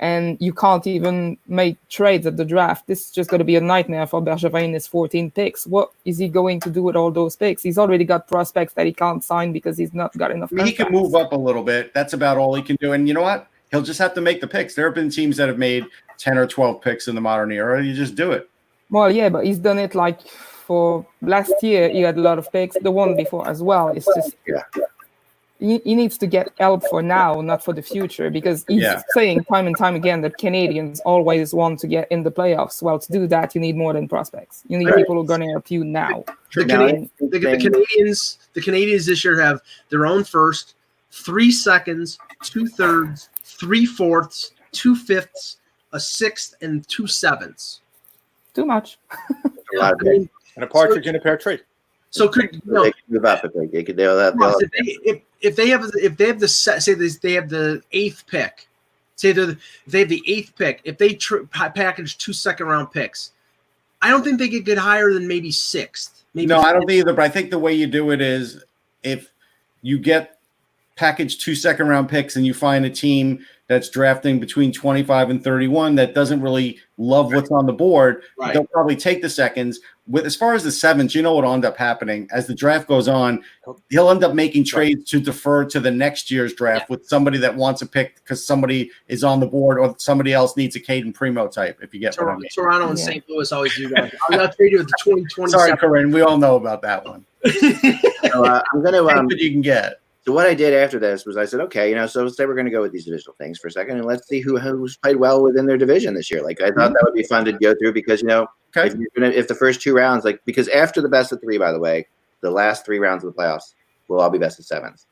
and you can't even make trades at the draft. This is just gonna be a nightmare for Bergevin. His 14 picks. What is he going to do with all those picks? He's already got prospects that he can't sign because he's not got enough. I mean, he can move up a little bit. That's about all he can do. And you know what? He'll just have to make the picks. There have been teams that have made 10 or 12 picks in the modern era. You just do it. Well, yeah, but he's done it like for last year. He had a lot of picks. The one before as well. It's just Yeah. He, he needs to get help for now, not for the future, because he's Yeah. saying time and time again that Canadiens always want to get in the playoffs. Well, to do that, you need more than prospects. You need Right. people who are going to help you now. The, Now, Canadiens, the, the Canadiens, the Canadiens this year have their own first, three seconds, two thirds, three fourths, two fifths, a sixth, and two sevenths. Too much. A lot of I mean, And a partridge in a pear tree. so could you know, They can move up if they, they could. They'll have, they'll if, they, if, they have if they have the say this, they have the eighth pick, say they're the, if they have the eighth pick, if they tr- package two second round picks, I don't think they could get higher than maybe sixth. Maybe No, I don't think either. But I think the way you do it is if you get package two second round picks and you find a team that's drafting between 25 and 31 that doesn't really love what's on the board, Right. they'll probably take the seconds. With as far as the sevens, you know what'll end up happening as the draft goes on, he'll end up making trades to defer to the next year's draft with somebody that wants a pick because somebody is on the board or somebody else needs a Cayden Primeau type. If you get what I Toronto, mean. Toronto and Yeah. St. Louis always do that. I'm not trading with the 2027. Sorry, Corinne, we all know about that one. So, uh, I'm going to um, what you can get. So what I did after this was I said, okay, you know, so let's say we're going to go with these divisional things for a second, and let's see who who's played well within their division this year. Like I thought that would be fun to go through because you know, Okay. if you're gonna if the first two rounds, like because after the best of three, by the way, the last three rounds of the playoffs will all be best of sevens.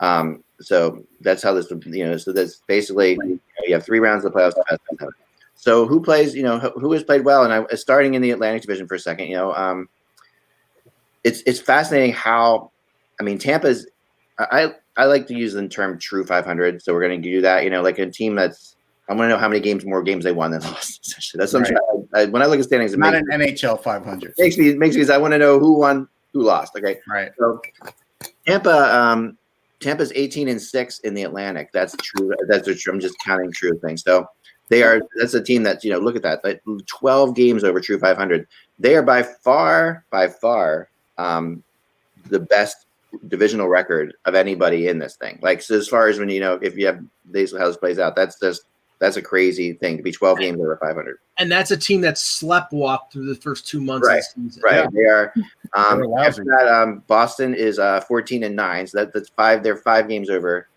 Um, so that's how this, would- you know, so that's basically you, know, you have three rounds of the playoffs. of. So who plays, you know, who, who has played well? And I uh, starting in the Atlantic Division for a second, you know, um, it's it's fascinating how, I mean, Tampa's. I I like to use the term true 500, so we're going to do that. You know, like a team that's. I want to know how many games, more games they won than lost. Essentially, that's. I, when I look at standings, it Not an NHL 500. makes me it makes me. I want to know who won, who lost. Okay, Right. so Tampa, um, Tampa's 18 and six in the Atlantic. That's true. That's a true. I'm just counting true things. So they are. That's a team that's you know. Look at that. Like 12 games over true 500. They are by far, by far, um, the best divisional record of anybody in this thing. Like so, as far as when you know, if you have these how this plays out, that's just that's a crazy thing to be 12 games over 500. and that's a team that slept walked through the first two months Right, of the season. Right. They are. Um, after that, um, Boston is uh, 14 and nine. So that, that's five. They're five games over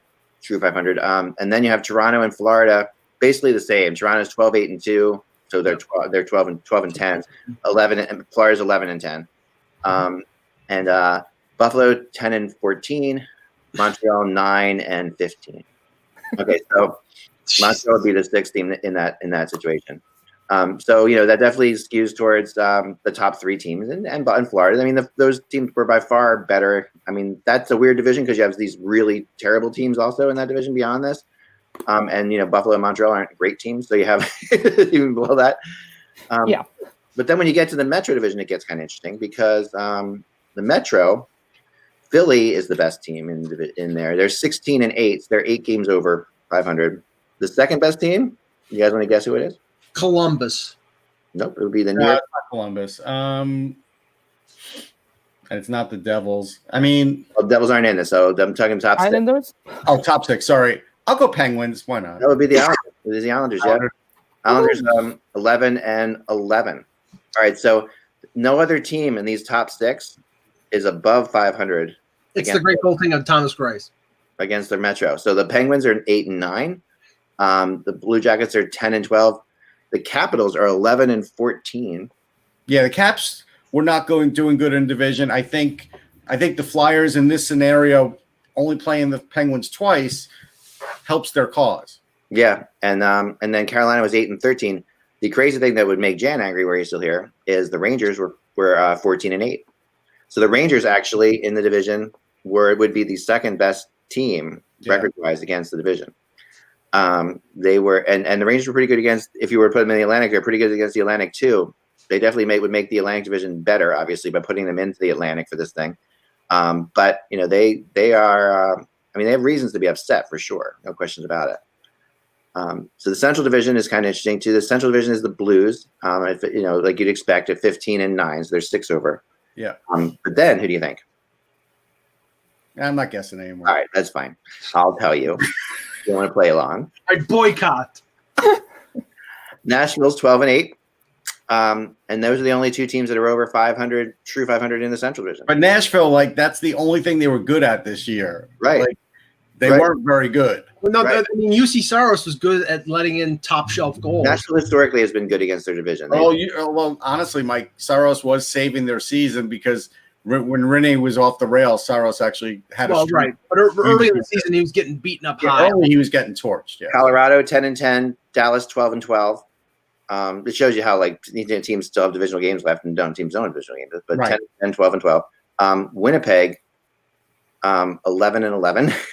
true 500. Um, and then you have Toronto and Florida, basically the same. Toronto's 12, 8 and two. So they're 12, they're 12 and 12 and 10. 11 and Florida's 11 and 10. Um, and uh, Buffalo 10 and 14. Montreal 9 and 15. Okay, so Montreal would be the sixth team in that in that situation. Um, so you know that definitely skews towards um, the top three teams and and, and Florida. I mean, the, those teams were by far better. I mean, that's a weird division because you have these really terrible teams also in that division beyond this. Um, and you know, Buffalo and Montreal aren't great teams, so you have even below that. Um, Yeah. But then when you get to the Metro division, it gets kind of interesting because um, the Metro, Philly is the best team in in there. They're 16 and eight. They're eight games over 500. The second best team, you guys want to guess who it is? Columbus. Nope, it would be the New No, York. it's Columbus. Um, and it's not the Devils. I mean, Well, Devils aren't in this, so I'm talking top six. Islanders. oh, top six. Sorry, I'll go Penguins. Why not? That would be the Islanders. It is the Islanders, yeah. Islanders um, 11 and 11. All right, so no other team in these top six is above 500 It's the great whole thing of Thomas Grice. against their Metro. So the Penguins are 8 and 9. Um, the Blue Jackets are 10 and 12. The Capitals are 11 and 14. Yeah, the Caps were not going doing good in division. I think. I think the Flyers in this scenario only playing the Penguins twice helps their cause. Yeah, and um, and then Carolina was eight and thirteen. The crazy thing that would make Jan angry, where he's still here, is the Rangers were were uh, fourteen and eight. So the Rangers actually in the division were would be the second best team Yeah. record wise against the division. Um, they were and and the Rangers were pretty good against. If you were to put them in the Atlantic, they're pretty good against the Atlantic too. They definitely make, would make the Atlantic division better, obviously, by putting them into the Atlantic for this thing. Um, but you know they they are. Uh, I mean, they have reasons to be upset for sure, no questions about it. Um, so the Central Division is kind of interesting too. The Central Division is the Blues. Um, if, you know, like you'd expect at 15 and nine, so there's six over. Yeah. Um, but then who do you think? I'm not guessing anymore. All right, that's fine. I'll tell you. you want to play along? I boycott. Nashville's 12 and eight. Um, and those are the only two teams that are over 500, true 500 in the Central Division. But Nashville, like that's the only thing they were good at this year. Right. Like, they Right. weren't very good. Well, no, Right. I mean Juuse Saros was good at letting in top shelf goals. Nashville historically has been good against their division. They- Oh, you, oh, well, honestly, Mike Saros was saving their season because re- when Rinne was off the rails, Saros actually had a well, streak. right, but early in the season he was getting beaten up Yeah, high. early he was getting torched. Yeah. Colorado 10 and 10, Dallas 12 and 12. Um, it shows you how like teams still have divisional games left and don't teams don't have divisional games, but Right. 10 and 12 and 12. Um, Winnipeg, um, 11 and 11.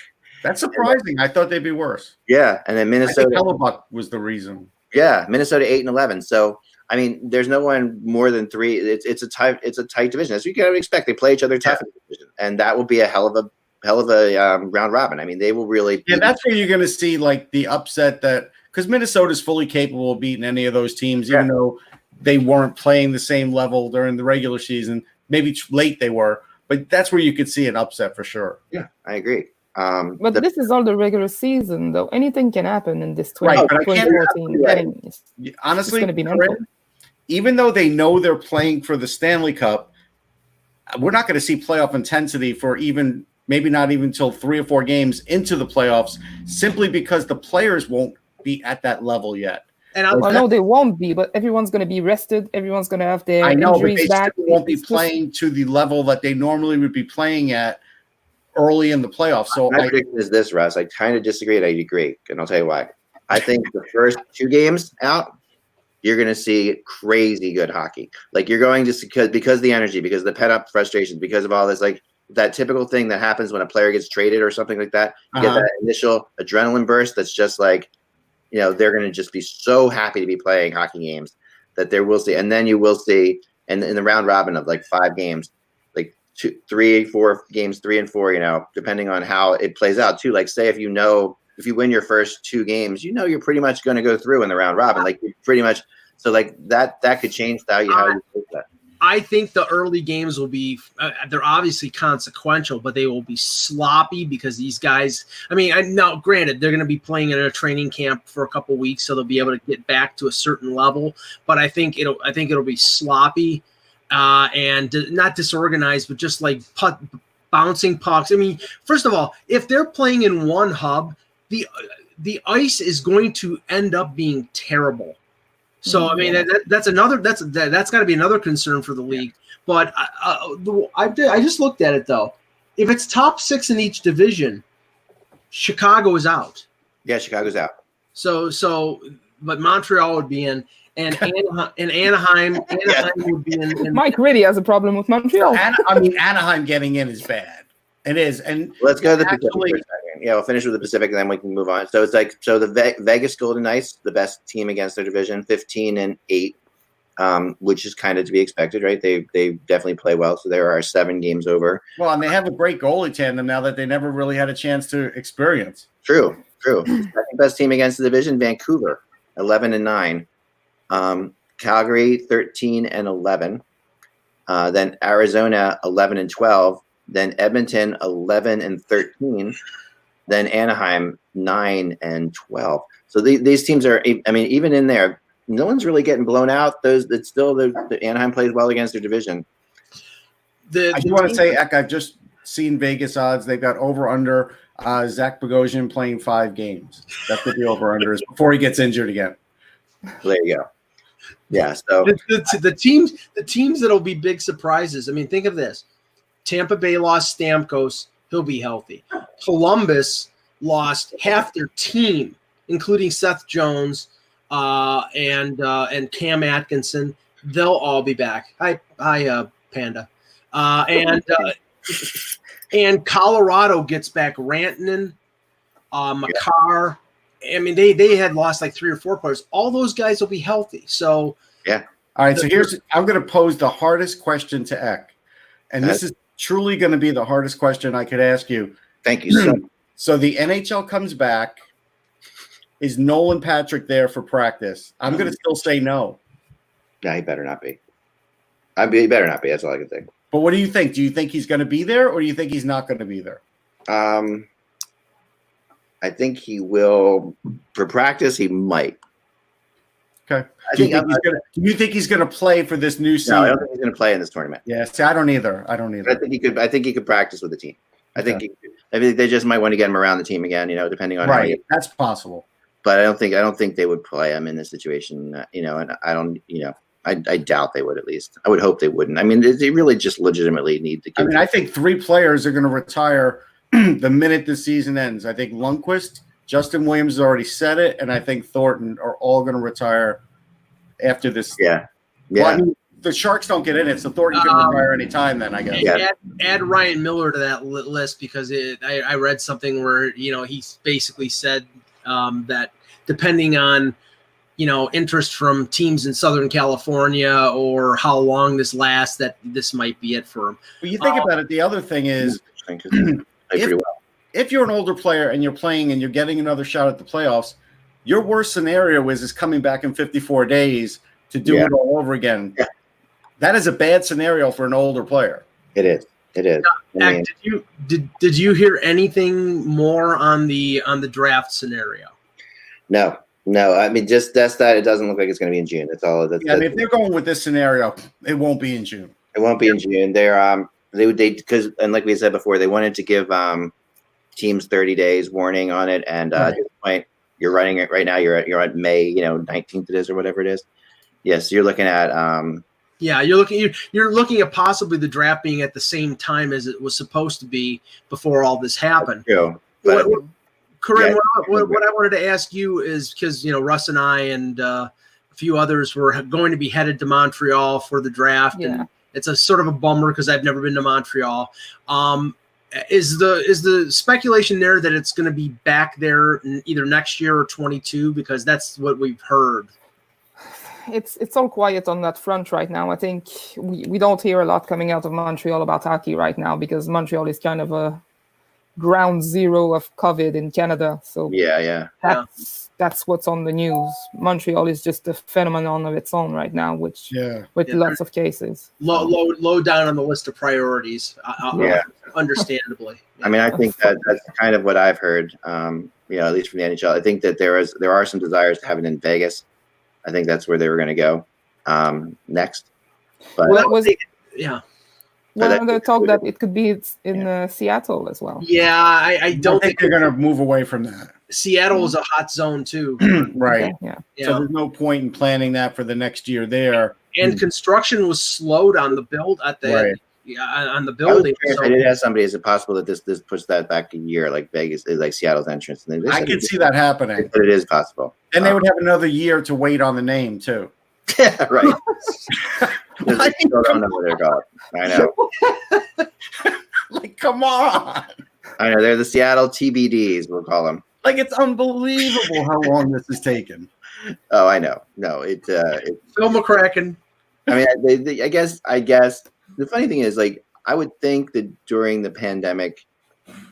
That's surprising. I thought they'd be worse. yeah. And then I think Minnesota, Hellebuyck was the reason. yeah, Minnesota 8 and 11. So, I mean, there's no one more than three. It's, it's a tight, it's a tight division. As you can expect, they play each other tough division. And that will be a hell of a, hell of a um, round robin. I mean, they will really. Yeah, that's where you're going to see like the upset that because Minnesota's fully capable of beating any of those teams, even though they weren't playing the same level during the regular season. Maybe late they were, but that's where you could see an upset for sure. Yeah, I agree. Um, But the- this is all the regular season, though. Anything can happen in this 20, Right, but I can't- 2014. Right. betting. It's- Honestly, gonna be Corinne, mental. even though they know they're playing for the Stanley Cup, we're not going to see playoff intensity for even maybe not even until three or four games into the playoffs, simply because the players won't be at that level yet. And I, Well, no, they won't be, but everyone's going to be rested. Everyone's going to have their I know, but they back. still won't be just- playing to the level that they normally would be playing at early in the playoffs. So My I, prediction is this, Russ. I kind of disagree, and I agree, and I'll tell you why. I think the first two games out, you're going to see crazy good hockey. Like you're going to because because of the energy, because the pent up frustration, because of all this, like that typical thing that happens when a player gets traded or something like that. You Uh-huh. get that initial adrenaline burst. That's just like, you know, they're going to just be so happy to be playing hockey games that there will see, and then you will see, and in the round robin of like five games, two, three, four games, three and four, you know, depending on how it plays out too. Like, say if you know if you win your first two games, you know you're pretty much going to go through in the round robin. Like pretty much, so like that that could change how you how you take that. I think the early games will be uh, they're obviously consequential, but they will be sloppy because these guys. I mean, I, now granted they're going to be playing in a training camp for a couple weeks, so they'll be able to get back to a certain level. But I think it'll I think it'll be sloppy uh, and not disorganized, but just like putt, bouncing pucks. I mean, first of all, if they're playing in one hub, the the ice is going to end up being terrible. So I mean that, that- that's another that's that, that's got to be another concern for the league. But uh, uh, I I just looked at it though. If it's top six in each division, Chicago is out. Yeah, Chicago's out. So so but Montreal would be in, and Anaheim, and Anaheim Anaheim would be in. in Mike really has a problem with Montreal. Ana- I mean, Anaheim getting in is bad. It is, and Let's go to the Pacific Actually- for a second. Yeah, we'll finish with the Pacific and then we can move on. So it's like so the Ve- Vegas Golden Knights, the best team against their division, fifteen and eight, um, which is kind of to be expected, right? They they definitely play well. So there are seven games over. well, and they have a great goalie tandem now that they never really had a chance to experience. True, true. Second best team against the division, Vancouver, eleven and nine. Um, Calgary, thirteen and eleven. Uh, then Arizona, eleven and twelve. Then Edmonton, eleven and thirteen. Then Anaheim, nine and twelve. So the, these teams are. I mean, even in there, no one's really getting blown out. Those that still the, the Anaheim plays well against their division. the, I do want to say, Eck, I've just seen Vegas odds. They've got over under uh, Zach Bogosian playing five games. That's what the over under is before he gets injured again. There you go. Yeah. So the, the, the teams the teams that'll be big surprises. I mean, think of this: Tampa Bay lost Stamkos, he'll be healthy. Columbus lost half their team, including Seth Jones uh, and uh, and Cam Atkinson. They'll all be back. Hi, hi, uh, Panda, uh, and uh, and Colorado gets back Rantanen, uh, Makar. I mean, they they had lost like three or four players. All those guys will be healthy. So yeah. All right, so here's I'm going to pose the hardest question to Eck, and this is truly going to be the hardest question I could ask you. thank you so. So the NHL comes back. Is Nolan Patrick there for practice? I'm going to still say no. Yeah, he better not be. I mean, he better not be. That's all I can think. But what do you think? Do you think he's going to be there, or do you think he's not going to be there? Um, I think he will for practice. He might. Okay. I Do you think. think he's going to? Do you think he's going to play for this new season? no, I don't think he's going to play in this tournament. Yeah, see, I don't either. I don't But I think he could. I think he could practice with the team. I think. He, I think they just might want to get him around the team again. You know, depending on how. He, Right, that's possible. but I don't think. I don't think they would play him in this situation. uh, You know, and I don't. You know, I, I doubt they would. At least I would hope they wouldn't. I mean, they, they really just legitimately need to. I mean, I think three players are going to retire the minute the season ends. I think Lundqvist, Justin Williams has already said it, and I think Thornton are all going to retire after this. yeah. Well, I Yeah. mean, the Sharks don't get in it, so Thornton can Um, retire any time. Then I guess. Yeah. add, add Ryan Miller to that list because it, I, I read something where you know he basically said um, that depending on you know interest from teams in Southern California or how long this lasts, that this might be it for him. But you think Uh, about it. The other thing is, Interesting, 'cause played if, pretty well. if you're an older player and you're playing and you're getting another shot at the playoffs, your worst scenario is is coming back in 54 days to do Yeah. it all over again. Yeah. That is a bad scenario for an older player. It is. It is. I Ack, mean, did you did did you hear anything more on the on the draft scenario? no, no. I mean, just that's that. It doesn't look like it's going to be in June. That's all. That's, Yeah, I mean, if they're going with this scenario, it won't be in June. It won't be in June. They're um they would they because and like we said before, they wanted to give um teams 30 days warning on it. And uh, at this point, you're running it right now. You're at you're at May, you know, 19th it is or whatever it is. Yes, so you're looking at um Yeah, you're looking you're, you're looking at possibly the draft being at the same time as it was supposed to be before all this happened. Joe. But What, what, Corinne, Yeah. what, I- what, what I wanted to ask you is because you know Russ and I and uh, a few others were going to be headed to Montreal for the draft, Yeah. and it's a sort of a bummer because I've never been to Montreal. Um, is the is the speculation there that it's going to be back there either next year or 22 because that's what we've heard. it's it's all quiet on that front right now. I think we, we don't hear a lot coming out of Montreal about hockey right now because Montreal is kind of a ground zero of COVID in Canada. So yeah, yeah. that's that's what's on the news. Montreal is just a phenomenon of its own right now, which Yeah. with Yeah. lots of cases. Low low low down on the list of priorities. Uh, uh, Yeah. understandably. I mean, I think that that's kind of what I've heard. Um, you know, at least from the NHL. I think that there is there are some desires to have it in Vegas. I think that's where they were going to go um, next. But Well, was yeah. But one I- of the talk that it could be in uh, Seattle as well. Yeah, I, I I don't don't think think they're going to move away from that. Seattle is mm. a hot zone too. right. Okay, yeah. Yeah. So there's no point in planning that for the next year there. and mm. construction was slowed on the build at the Right. yeah on on the building. curious, So- I did ask somebody, is it possible that this this puts that back a year, like Vegas, is like Seattle's entrance? And I said could see that happening. But it is possible. And they um, would have another year to wait on the name too. Yeah, right. They still don't know what they're. I know. Like, come on. I know. They're the Seattle TBDs, we'll call them. Like it's unbelievable how long this has taken. Oh, I know. No, it. Uh, it Phil McCracken. I mean, they, they, I guess. I guess the funny thing is, like, I would think that during the pandemic,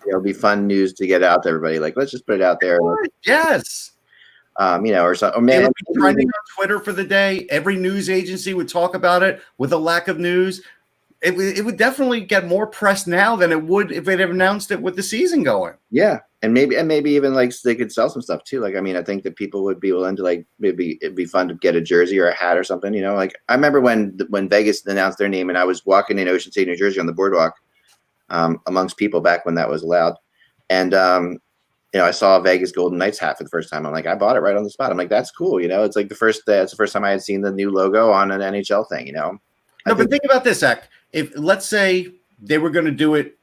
it'll be fun news to get out to everybody. Like, let's just put it out there. Yes. Um, you know, or something. Or It man, trending on Twitter for the day. Every news agency would talk about it with a lack of news. It, would- it would definitely get more press now than it would if they'd have announced it with the season going. Yeah, and maybe and maybe even like they could sell some stuff too. Like I mean, I think that people would be willing to like maybe it'd be fun to get a jersey or a hat or something. You know, like I remember when when Vegas announced their name and I was walking in Ocean City, New Jersey, on the boardwalk um, amongst people back when that was allowed, and um, you know I saw Vegas Golden Knights hat for the first time. I'm like, I bought it right on the spot. I'm like, that's cool. You know, it's like the first uh, it's the first time I had seen the new logo on an NHL thing. You know, I No, but think- about this, Ek. If let's say they were going to do it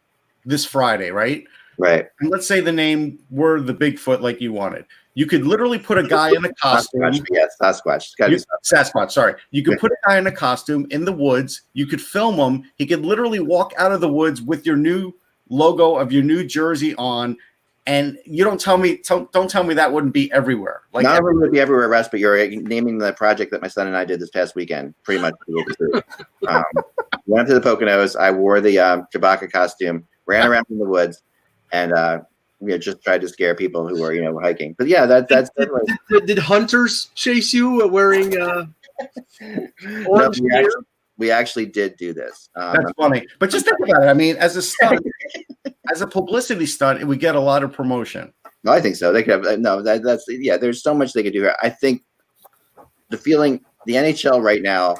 this Friday, right? right? And let's say the name were the Bigfoot like you wanted. You could literally put a guy in a costume. Sasquatch, yes, Sasquatch. You, be Sasquatch, sorry. You could put a guy in a costume in the woods. You could film him. He could literally walk out of the woods with your new logo of your new jersey on. And you don't tell me, don't, don't tell me that wouldn't be everywhere. Like None of them would be everywhere, Russ, but you're naming the project that my son and I did this past weekend, pretty much. um, went to the Poconos. I wore the um, Chewbacca costume, ran around in the woods, and uh, you know, just tried to scare people who were, you know, hiking. But yeah, that, that's Did, definitely. did, did hunters chase you wearing uh, orange we, gear? actually, we actually did do this. Um, That's funny. But just think about it. I mean, as a stunt, as a publicity stunt, we get a lot of promotion. No, I think so. They could have no. That, that's yeah. There's so much they could do here. I think the feeling the NHL right now,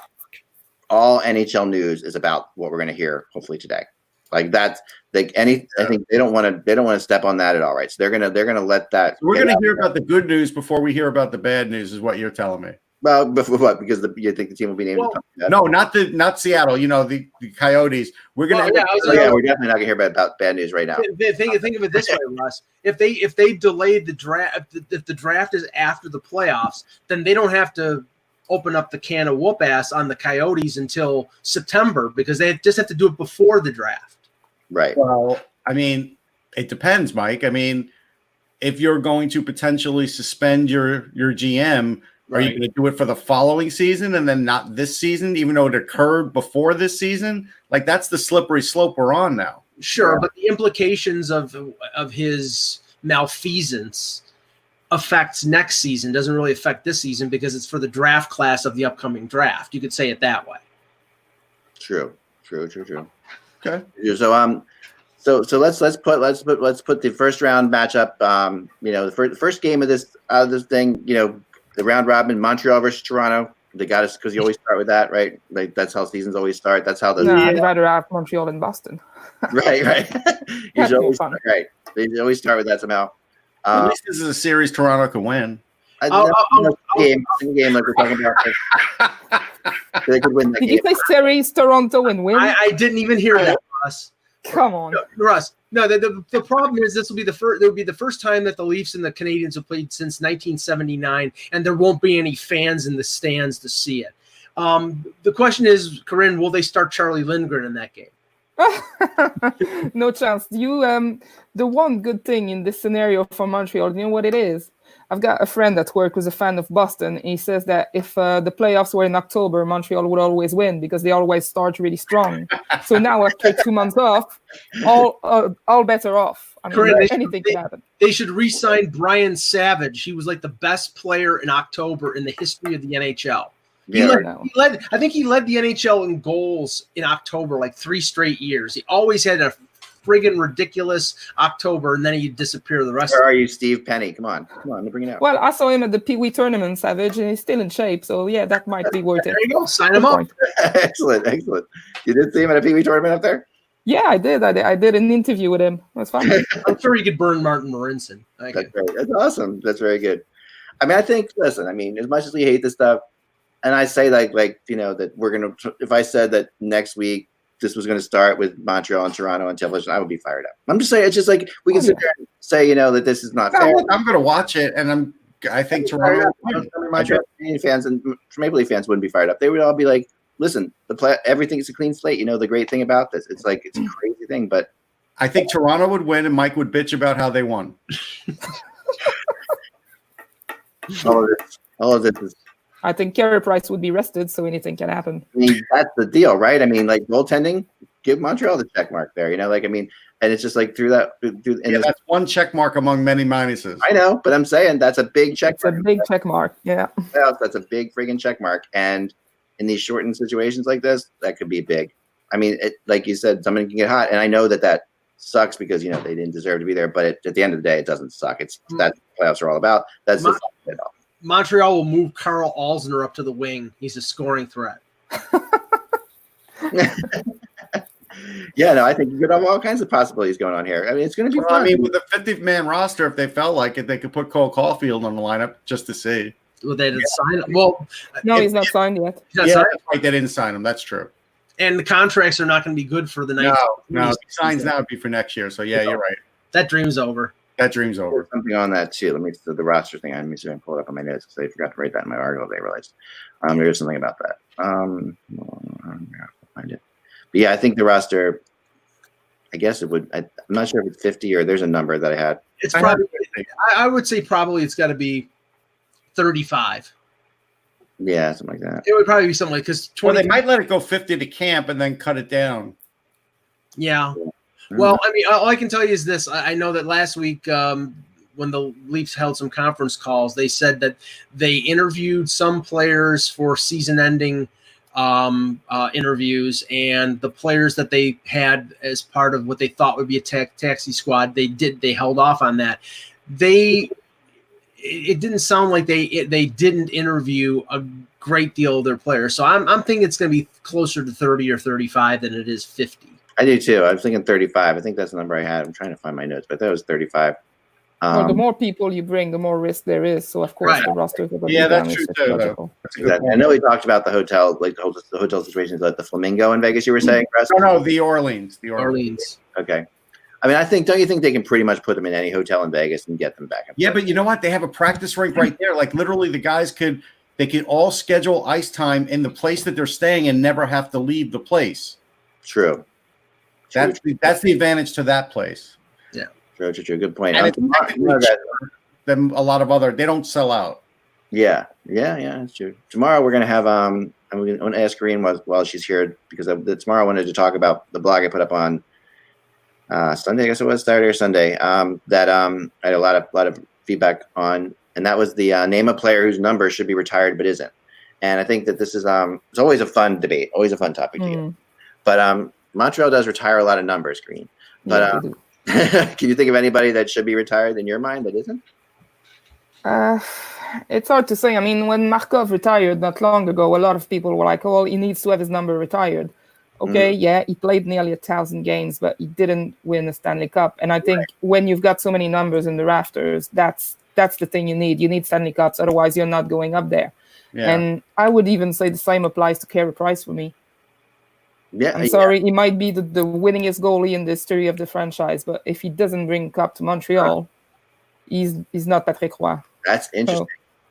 all NHL news is about what we're going to hear hopefully today. Like that's like any. I think they don't want to. They don't want to step on that at all. Right. So they're gonna. They're gonna let that. We're going to hear about the good news before we hear about the bad news, is what you're telling me. Well, before what? Because the you think the team will be named. Well, No, not the not Seattle. You know the, the Coyotes. We're gonna. Well, yeah, I was Oh, yeah, we're definitely not gonna hear about, about bad news right now. Think, think, think of it this way, Russ. If they if they delayed the draft, if the, if the draft is after the playoffs, then they don't have to open up the can of whoop ass on the Coyotes until September because they just have to do it before the draft. Right. Well, I mean, it depends, Mike. I mean, if you're going to potentially suspend your your GM, are you going to do it for the following season and then not this season, even though it occurred before this season? Like that's the slippery slope we're on now. Sure, Yeah. but the implications of of his malfeasance affects next season. Doesn't really affect this season because it's for the draft class of the upcoming draft. You could say it that way. True, true, true, true. Okay. So um, so so let's let's put let's put let's put the first round matchup. Um, you know, the first first game of this uh, this thing. You know, the round robin, Montreal versus Toronto. They got us because you always start with that, right? Like that's how seasons always start. That's how the No, I'd rather have Montreal and Boston. right, right. That'd Usually be always fun. right. They always start with that somehow. At Uh, least this is a series Toronto can win. I, I'll- that's I'll- the game, the game like we're talking about. like, they could win that Did game. you say series Toronto and win? I, I didn't even hear that, Russ. Come on. Russ. No, the, the, the problem is this will be the first. It will be the first time that the Leafs and the Canadiens have played since 1979, and there won't be any fans in the stands to see it. Um, the question is, Corinne, will they start Charlie Lindgren in that game? no chance. You um the one good thing in this scenario for Montreal, you know what it is? I've got a friend at work who's a fan of Boston. He says that if uh, the playoffs were in October, Montreal would always win because they always start really strong. so now after two months off, all uh, all better off. I mean, Corinne, they should- anything they- can happen. They should re-sign Brian Savage. He was like the best player in October in the history of the NHL. He, Yeah, led, he led. I think he led the NHL in goals in October, like three straight years. He always had a friggin' ridiculous October, and then he'd disappear the rest. Where of are you, Steve Penney? Come on, come on, bring it out. Well, I saw him at the Pee Wee tournament, Savage, and he's still in shape. So yeah, that might be worth it. There you go. Sign him up. excellent, excellent. You did see him at a Pee Wee tournament up there. Yeah, I did. I did. I did an interview with him. That's fine. I'm sure he could burn Martin Marincin. That's could. very, that's awesome. That's very good. I mean, I think. Listen, I mean, as much as we hate this stuff, and I say like, like you know, that we're gonna. If I said that next week this was gonna start with Montreal and Toronto on television, I would be fired up. I'm just saying, it's just like we can Oh, sit there and say, you know, that this is not No, fair. look, I'm going to watch it, and I'm. I think Toronto. Montreal fans and Maple Leaf fans wouldn't be fired up. They would all be like, "Listen, the play, everything's a clean slate." You know, the great thing about this, it's like it's a hmm. crazy thing, but I think Toronto would win, and Mike would bitch about how they won. all of this, all of this is I think Carey Price would be rested, so anything can happen. I mean, that's the deal, right? I mean, like goaltending, give Montreal the check mark there. You know, like I mean, and it's just like through that. Through, and Yeah, that's one check mark among many minuses. I know, but I'm saying that's a big check It's a big check mark. Yeah. playoffs, That's a big friggin' check mark. And in these shortened situations like this, that could be big. I mean, it, like you said, someone can get hot, and I know that that sucks because you know they didn't deserve to be there. But it, at the end of the day, it doesn't suck. It's mm. that's what playoffs are all about. That's My- just it all. Montreal will move Carl Alzner up to the wing. He's a scoring threat. Yeah, no, I think you could have all kinds of possibilities going on here. I mean, it's going to be Well, fun. I mean, with a 50 man roster, if they felt like it, they could put Cole Caufield on the lineup just to see. Well, they didn't sign. him. Well, No, if- he's not signed yet. not yeah, signed, right. They didn't sign him. That's true. and the contracts are not going to be good for the next. No, night. no. If he signs now, it'd be for next year. So, yeah, you're right. That dream's over. That dream's over. something on that too. Let me the, the roster thing. Let me see if I can pull it up on my notes because I forgot to write that in my article. They realized um, there's something about that. Um, find it. But yeah, I think the roster. I guess it would. I, I'm not sure if it's 50 or there's a number that I had. It's probably. I, I would say probably it's got to be thirty-five. Yeah, something like that. It would probably be something like because Well, they might let it go 50 to camp and then cut it down. yeah. Mm-hmm. Well, I mean, all I can tell you is this: I know that last week, um, when the Leafs held some conference calls, they said that they interviewed some players for season-ending um, uh, interviews, and the players that they had as part of what they thought would be a ta- taxi squad, they did they held off on that. They it it didn't sound like they it, they didn't interview a great deal of their players, so I'm I'm thinking it's going to be closer to 30 or 35 than it is 50. I do too. I was thinking 35. I think that's the number I had. I'm trying to find my notes, but that was 35. well, the Um, more people you bring, the more risk there is. So of course Right. the rosters are going to Yeah, be that's true too, though. That's exactly. I know we talked about the hotel, like the hotel, the hotel situations, like the Flamingo in Vegas. You were saying, Russ? No, no, the Orleans. The Orleans. Orleans. Okay. I mean, I think. Don't you think they can pretty much put them in any hotel in Vegas and get them back? and Yeah, forth? but you know what? They have a practice rink right there. Like literally, the guys could they could all schedule ice time in the place that they're staying and never have to leave the place. true. True, That's the, that's the advantage to that place. true, true, true. Good point. And it's tomorrow- technically that- than a lot of other. They don't sell out. yeah, yeah, yeah. That's true. Tomorrow we're gonna have. Um, I'm gonna, ask Green was while she's here because I, tomorrow I wanted to talk about the blog I put up on uh, Sunday, I guess it was Saturday or Sunday. Um, that um, I had a lot of lot of feedback on, and that was the uh, name a player whose number should be retired but isn't. And I think that this is um, it's always a fun debate, always a fun topic to get. Mm. But um, Montreal does retire a lot of numbers, Green. But um, can you think of anybody that should be retired in your mind that isn't? Uh, it's hard to say. I mean, when Markov retired not long ago, a lot of people were like, "Oh, he needs to have his number retired." Okay, yeah, he played nearly a thousand games, but he didn't win a Stanley Cup. And I think when you've got so many numbers in the rafters, that's that's the thing you need. You need Stanley Cups, otherwise you're not going up there. Yeah. And I would even say the same applies to Carey Price for me. Yeah, I'm sorry, he might be the, the winningest goalie in the history of the franchise, but if he doesn't bring cup to Montreal, he's he's not Patrick Roy. That's interesting.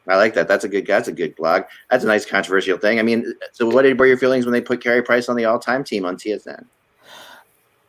I like that. That's a good. That's a good blog. That's a nice controversial thing. I mean, so what were your feelings when they put Carey Price on the all-time team on TSN?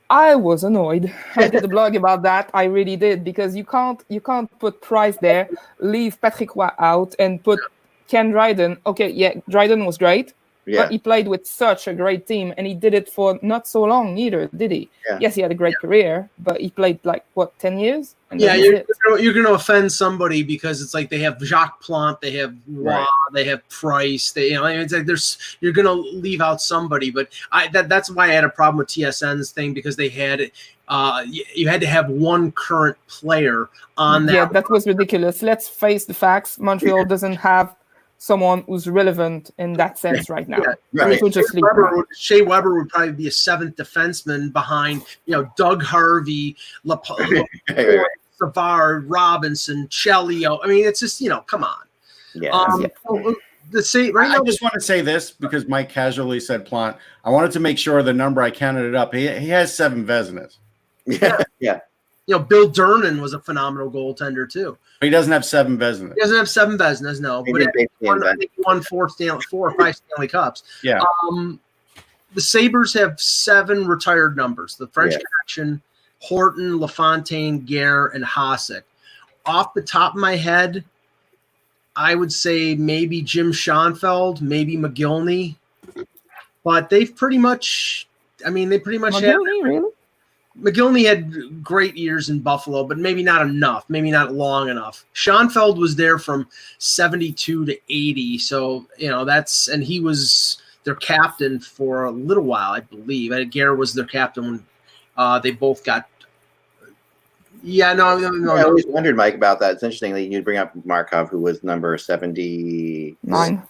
I was annoyed. I did a blog about that. I really did because you can't you can't put Price there, leave Patrick Roy out, and put Ken Dryden. Okay, yeah, Dryden was great, Yeah. but he played with such a great team, and he did it for not so long either, did he? Yeah. Yes, he had a great career, but he played like what ten years? And Yeah, you're, you're going to offend somebody because it's like they have Jacques Plante, they have Roy, Right. they have Price, they you know it's like there's you're going to leave out somebody, but I that that's why I had a problem with TSN's thing because they had uh you, you had to have one current player on that. Yeah, that was ridiculous. Let's face the facts. Montreal doesn't have someone who's relevant in that sense right now. Yeah, Right. Just Shea leave Weber, him. would, Shea Weber would probably be a seventh defenseman behind, you know, Doug Harvey, Lap- Right, right, right. Savard, Robinson, Chelio. I mean, it's just you know, come on. Yeah. Um, the same right I now. just want to say this because Mike casually said Plante. I wanted to make sure the number I counted it up. He, he has seven Vezinas. yeah. Yeah. You know, Bill Durnan was a phenomenal goaltender too. He doesn't have seven Vezinas. He doesn't have seven Vezinas, no, He but did he won, I invent- think he won four Stanley, four or five Stanley Cups. Yeah. Um, the Sabres have seven retired numbers: the French Yeah. Connection, Horton, LaFontaine, Gare, and Hasek. Off the top of my head, I would say maybe Jim Schoenfeld, maybe Mogilny, but they've pretty much. I mean, they pretty much have Mogilny, really? Mogilny had great years in Buffalo, but maybe not enough, maybe not long enough. Schoenfeld was there from 72 to 80. So, you know, that's, and he was their captain for a little while, I believe. And Gare was their captain when uh, they both got. Yeah, no, no, no. I always wondered, Mike, about that. It's interesting that you bring up Markov, who was number 70, Nine.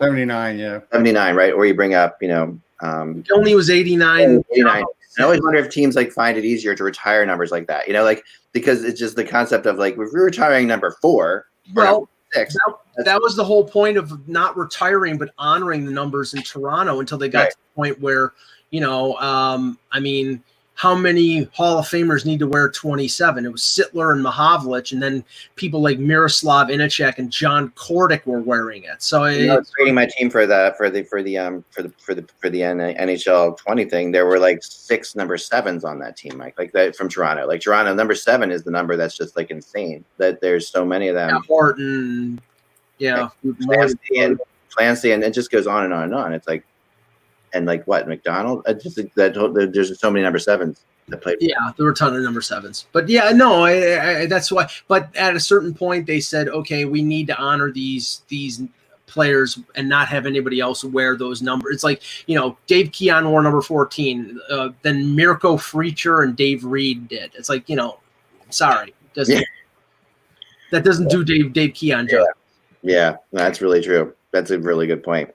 79, yeah. 79, right? Or you bring up, you know, um, Mogilny was 89. 89. I always wonder if teams like find it easier to retire numbers like that. You know, like because it's just the concept of like if we're retiring number four, Well, number six. that, that was the whole point of not retiring but honoring the numbers in Toronto until they got Right. to the point where you know um, I mean how many Hall of Famers need to wear 27 it was Sittler and Mahovlich and then people like Miroslav Ihnacak and John Kordic were wearing it so You know, it, it's creating my team for the for the for the um for the for the for the NHL 20 thing. There were like six number sevens on that team, Mike. Like that from Toronto. Like Toronto, number seven is the number that's just like insane. That there's so many of them. yeah, Horton yeah Clancy and Clancy, and it just goes on and on and on. It's like, and like what McDonald? I just think that there's just so many number sevens that played. Yeah, there were a ton of number sevens, but yeah, no, I, I, that's why. But at a certain point, they said, okay, we need to honor these these players and not have anybody else wear those numbers. It's like you know, Dave Keon wore number fourteen, uh, then Mirko Frycer and Dave Reid did. It's like you know, sorry, doesn't Yeah. that doesn't do Dave Dave Keon justice. Yeah, that's really true. That's a really good point.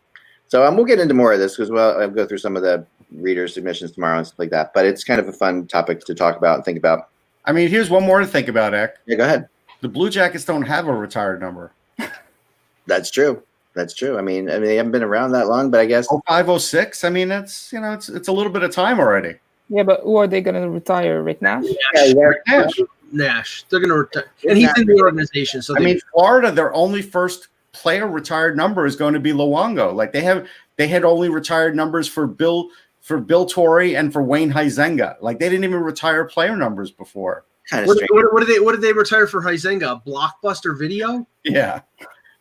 So um, we'll get into more of this because well, I'll go through some of the reader submissions tomorrow and stuff like that. But it's kind of a fun topic to talk about and think about. I mean, here's one more to think about, Eck. Yeah, go ahead. The Blue Jackets don't have a retired number. That's true. That's true. I mean, I mean, they haven't been around that long, but I guess Oh five oh six. I mean, that's you know, it's it's a little bit of time already. Yeah, but who are they going to retire? Rick Nash? yeah, yeah. Nash. Nash, they're gonna retire, and he's in the organization. So I mean, Florida, their only first player retired number is going to be Luongo. Like they have, they had only retired numbers for Bill for Bill Torrey and for Wayne Huizenga. Like they didn't even retire player numbers before. kind of what, strange. what, what did they what did they retire for Huizenga? Blockbuster Video? Yeah,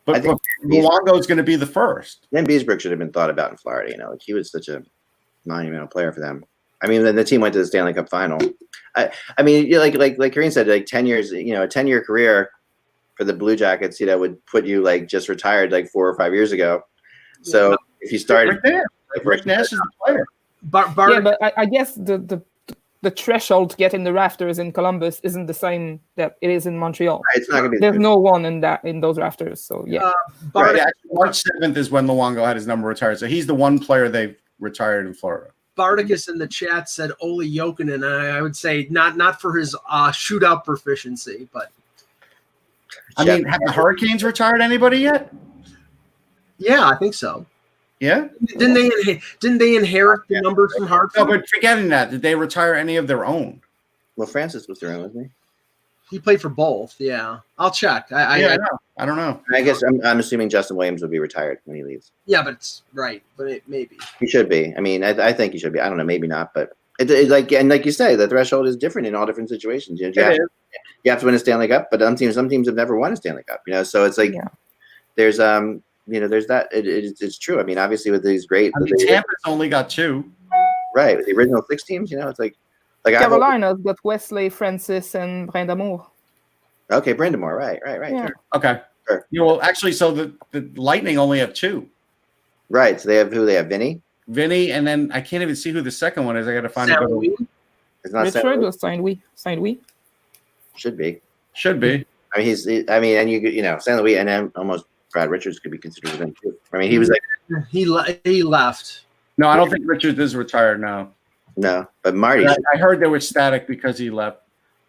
but, think but Luongo is going to be the first. Vanbiesbrouck should have been thought about in Florida. You know, like he was such a monumental player for them. I mean, the, the team went to the Stanley Cup final. I, I mean, you know, like like like Karine said, like ten years, you know, a ten year career for the Blue Jackets, you know, would put you like just retired like four or five years ago. So if you started, Right there. Like Rick Nash is the player. Bar- Bar- yeah, but I, I guess the, the the threshold to get in the rafters in Columbus isn't the same that it is in Montreal. it's not gonna be. There's no one in that in those rafters. So yeah, uh, Right. Bartek, March seventh is when Luongo had his number retired. So he's the one player they've retired in Florida. Bardicus in the chat said Olli Jokinen, and I, I would say not not for his uh, shootout proficiency, but I mean, have the Hurricanes retired anybody yet? yeah, I think so. Yeah. Didn't they didn't they inherit the numbers from No, but forgetting that, did they retire any of their own? Well, Francis was there, wasn't He He played for both. Yeah, I'll check. I, I, yeah, I I, know. I don't know. I guess I'm, I'm assuming Justin Williams will be retired when he leaves. yeah, but it's right. But it maybe. He should be. I mean, I, I think he should be. I don't know, maybe not, but it, it like and like you say, the threshold is different in all different situations. You, know, you, have, is. you have to win a Stanley Cup, but some teams some teams have never won a Stanley Cup. You know, so it's like Yeah. there's um you know there's that it, it, it's true. I mean, obviously with these great I mean, Tampa's only got two. right with the original six teams, you know, it's like like Carolina's got Wesley, Francis, and Brind'Amour. okay, Brind'Amour, right, right, right, Yeah. sure. Okay. Sure. You know, well, actually, so the, the Lightning only have two. right. So they have who they have Vinny. Vinny, and then I can't even see who the second one is. I got to find Sam it. Lee? It's not Richard Sam- was signed we signed we. should be. Should be. I mean, he's. I mean, and you you know, St. Louis and then almost Brad Richards could be considered within too. I mean, he was like He le- he left. No, I don't think Richards is retired now. no, but Marty. I, I heard they were static because he left.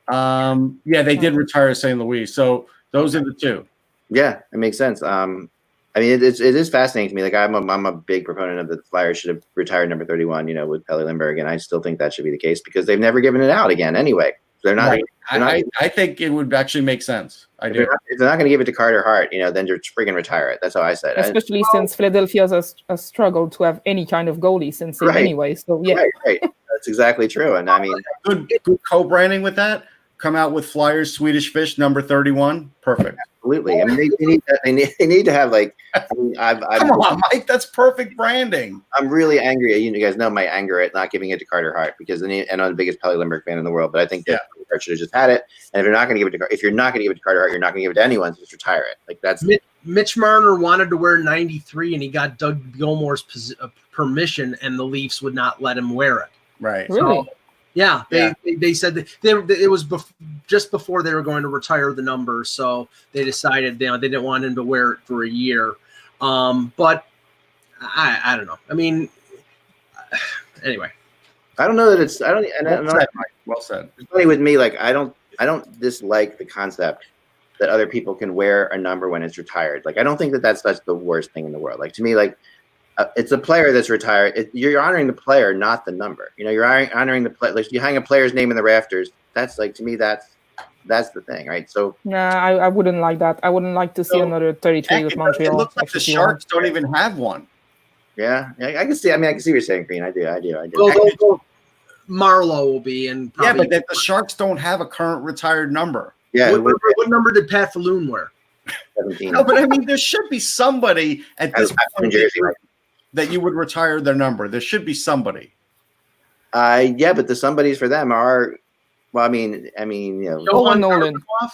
Um, yeah, they did retire St. Louis. So those are the two. Yeah, it makes sense. Um, I mean, it, it's it is fascinating to me. Like I'm a, I'm a big proponent of the Flyers should have retired number 31. You know, with Pelle Lindbergh, and I still think that should be the case because they've never given it out again. Anyway, they're not. Right. they're not I, I, I think it would actually make sense. I if do. they're not, if they're not going to give it to Carter Hart, you know, then just freaking retire it. That's how I said. it. Especially since Philadelphia has, has struggled to have any kind of goalie since him Right. anyway. So yeah, Right, right. That's exactly true. And I mean, Good, good co-branding with that. Come out with Flyers Swedish Fish number thirty-one. Perfect. absolutely. I mean, they, they need that. They need, they need to have like. I mean, I've, I've, Come on, Mike. That's perfect branding. I'm really angry. You guys know my anger at not giving it to Carter Hart because then he- and I'm the biggest Pelle Lindbergh fan in the world. But I think that Hart should have just had it. And if you're not going to give it to if you're not going to give it to Carter Hart, you're not going to give it to anyone. So just retire it. Like that's Mi- Mitch Marner wanted to wear 93, and he got Doug Gilmour's pos- uh, permission, and the Leafs would not let him wear it. Right. really. Yeah, they, Yeah. they, they said that they, it was bef- just before they were going to retire the number, so they decided you know, they didn't want him to wear it for a year. Um, but I, I don't know. I mean, anyway, I don't know that it's I don't and I Well don't said, Mike. Well said. it's funny with me. Like I don't I don't dislike the concept that other people can wear a number when it's retired. Like I don't think that that's that's the worst thing in the world. Like to me, like uh, it's a player that's retired. It, you're honoring the player, not the number. You know, you're honoring, honoring the player. Like you hang a player's name in the rafters. That's like to me, that's that's the thing, right? So Nah, I, I wouldn't like that. I wouldn't like to see So, another 33 with it, it looks like the. Sharks don't even have one. yeah, I, I can see. I mean, I can see what you're saying, Green. I do. I do. I do. go, go, go. Marleau will be, and Yeah, but that the Sharks don't have a current retired number. yeah, what, it number, what number did Pat Falloon wear? 17. No, but I mean, there should be somebody at this a point Jersey, right? That you would retire their number. There should be somebody. Uh, yeah, but the somebodies for them are, well, I mean, I mean, you know, Owen Nolan. Karloff?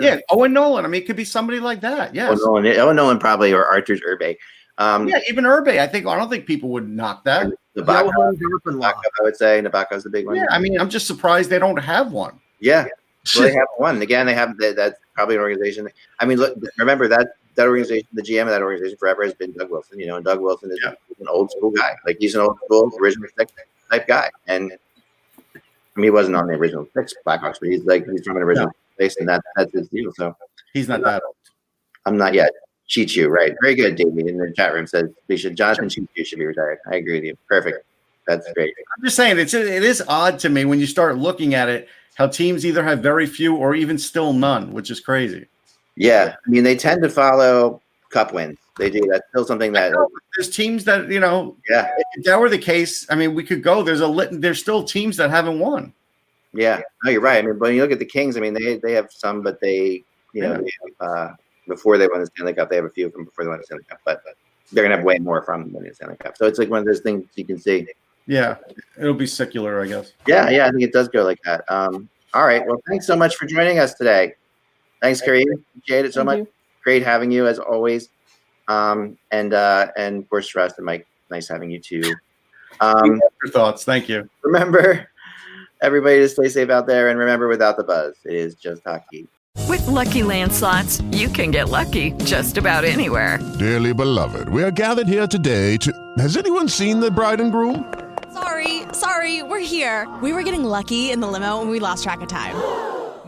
Yeah. Owen Nolan. I mean, it could be somebody like that. Yes. Owen Nolan, Owen Nolan probably or Arturs Irbe. Um, Yeah, even Irbe. I think I don't think people would knock that. Nabokov, Johan Garpenlöv. Nabokov, I would say Nabokov's the big one. Yeah, I mean, I'm just surprised they don't have one. Yeah, well, they have one. Again, they have that, that's probably an organization. I mean, look, remember that that organization, the GM of that organization forever has been Doug Wilson. You know, and Doug Wilson is Yeah. an old school guy. Like he's an old school original six type guy. And I mean, he wasn't on the original six Blackhawks, but he's like he's from an original place, and that that's his deal. So He's not that old. I'm not yet. Cheechoo, right? Very good, David. In the chat room says we should Jonathan Cheechoo should be retired. I agree with you. Perfect. That's great. I'm just saying it's it is odd to me when you start looking at it how teams either have very few or even still none, which is crazy. Yeah, I mean they tend to follow cup wins. They do. That's still something that. There's teams that you know. Yeah, If that were the case, I mean, we could go. There's a lit. There's still teams that haven't won. yeah. No, you're right. I mean, when you look at the Kings, I mean they they have some, but they you know they uh, before they won the Stanley Cup, they have a few from before they won the Stanley Cup, but they're gonna have way more from winning the Stanley Cup. So it's like one of those things you can see. Yeah, it'll be secular, I guess. Yeah, yeah, I think it does go like that. Um, all right. Well, thanks so much for joining us today. Thanks, Kareem. Appreciate it so Thank much. you. Great having you as always. Um, and uh, and of course, Russ and Mike, nice having you too. Um, Your thoughts. Thank you. remember, everybody to stay safe out there, and remember, without the buzz, it is just hockey. With Lucky Land slots, you can get lucky just about anywhere. Dearly beloved, we are gathered here today to. Has anyone seen the bride and groom? Sorry, sorry, we're here. We were getting lucky in the limo and we lost track of time.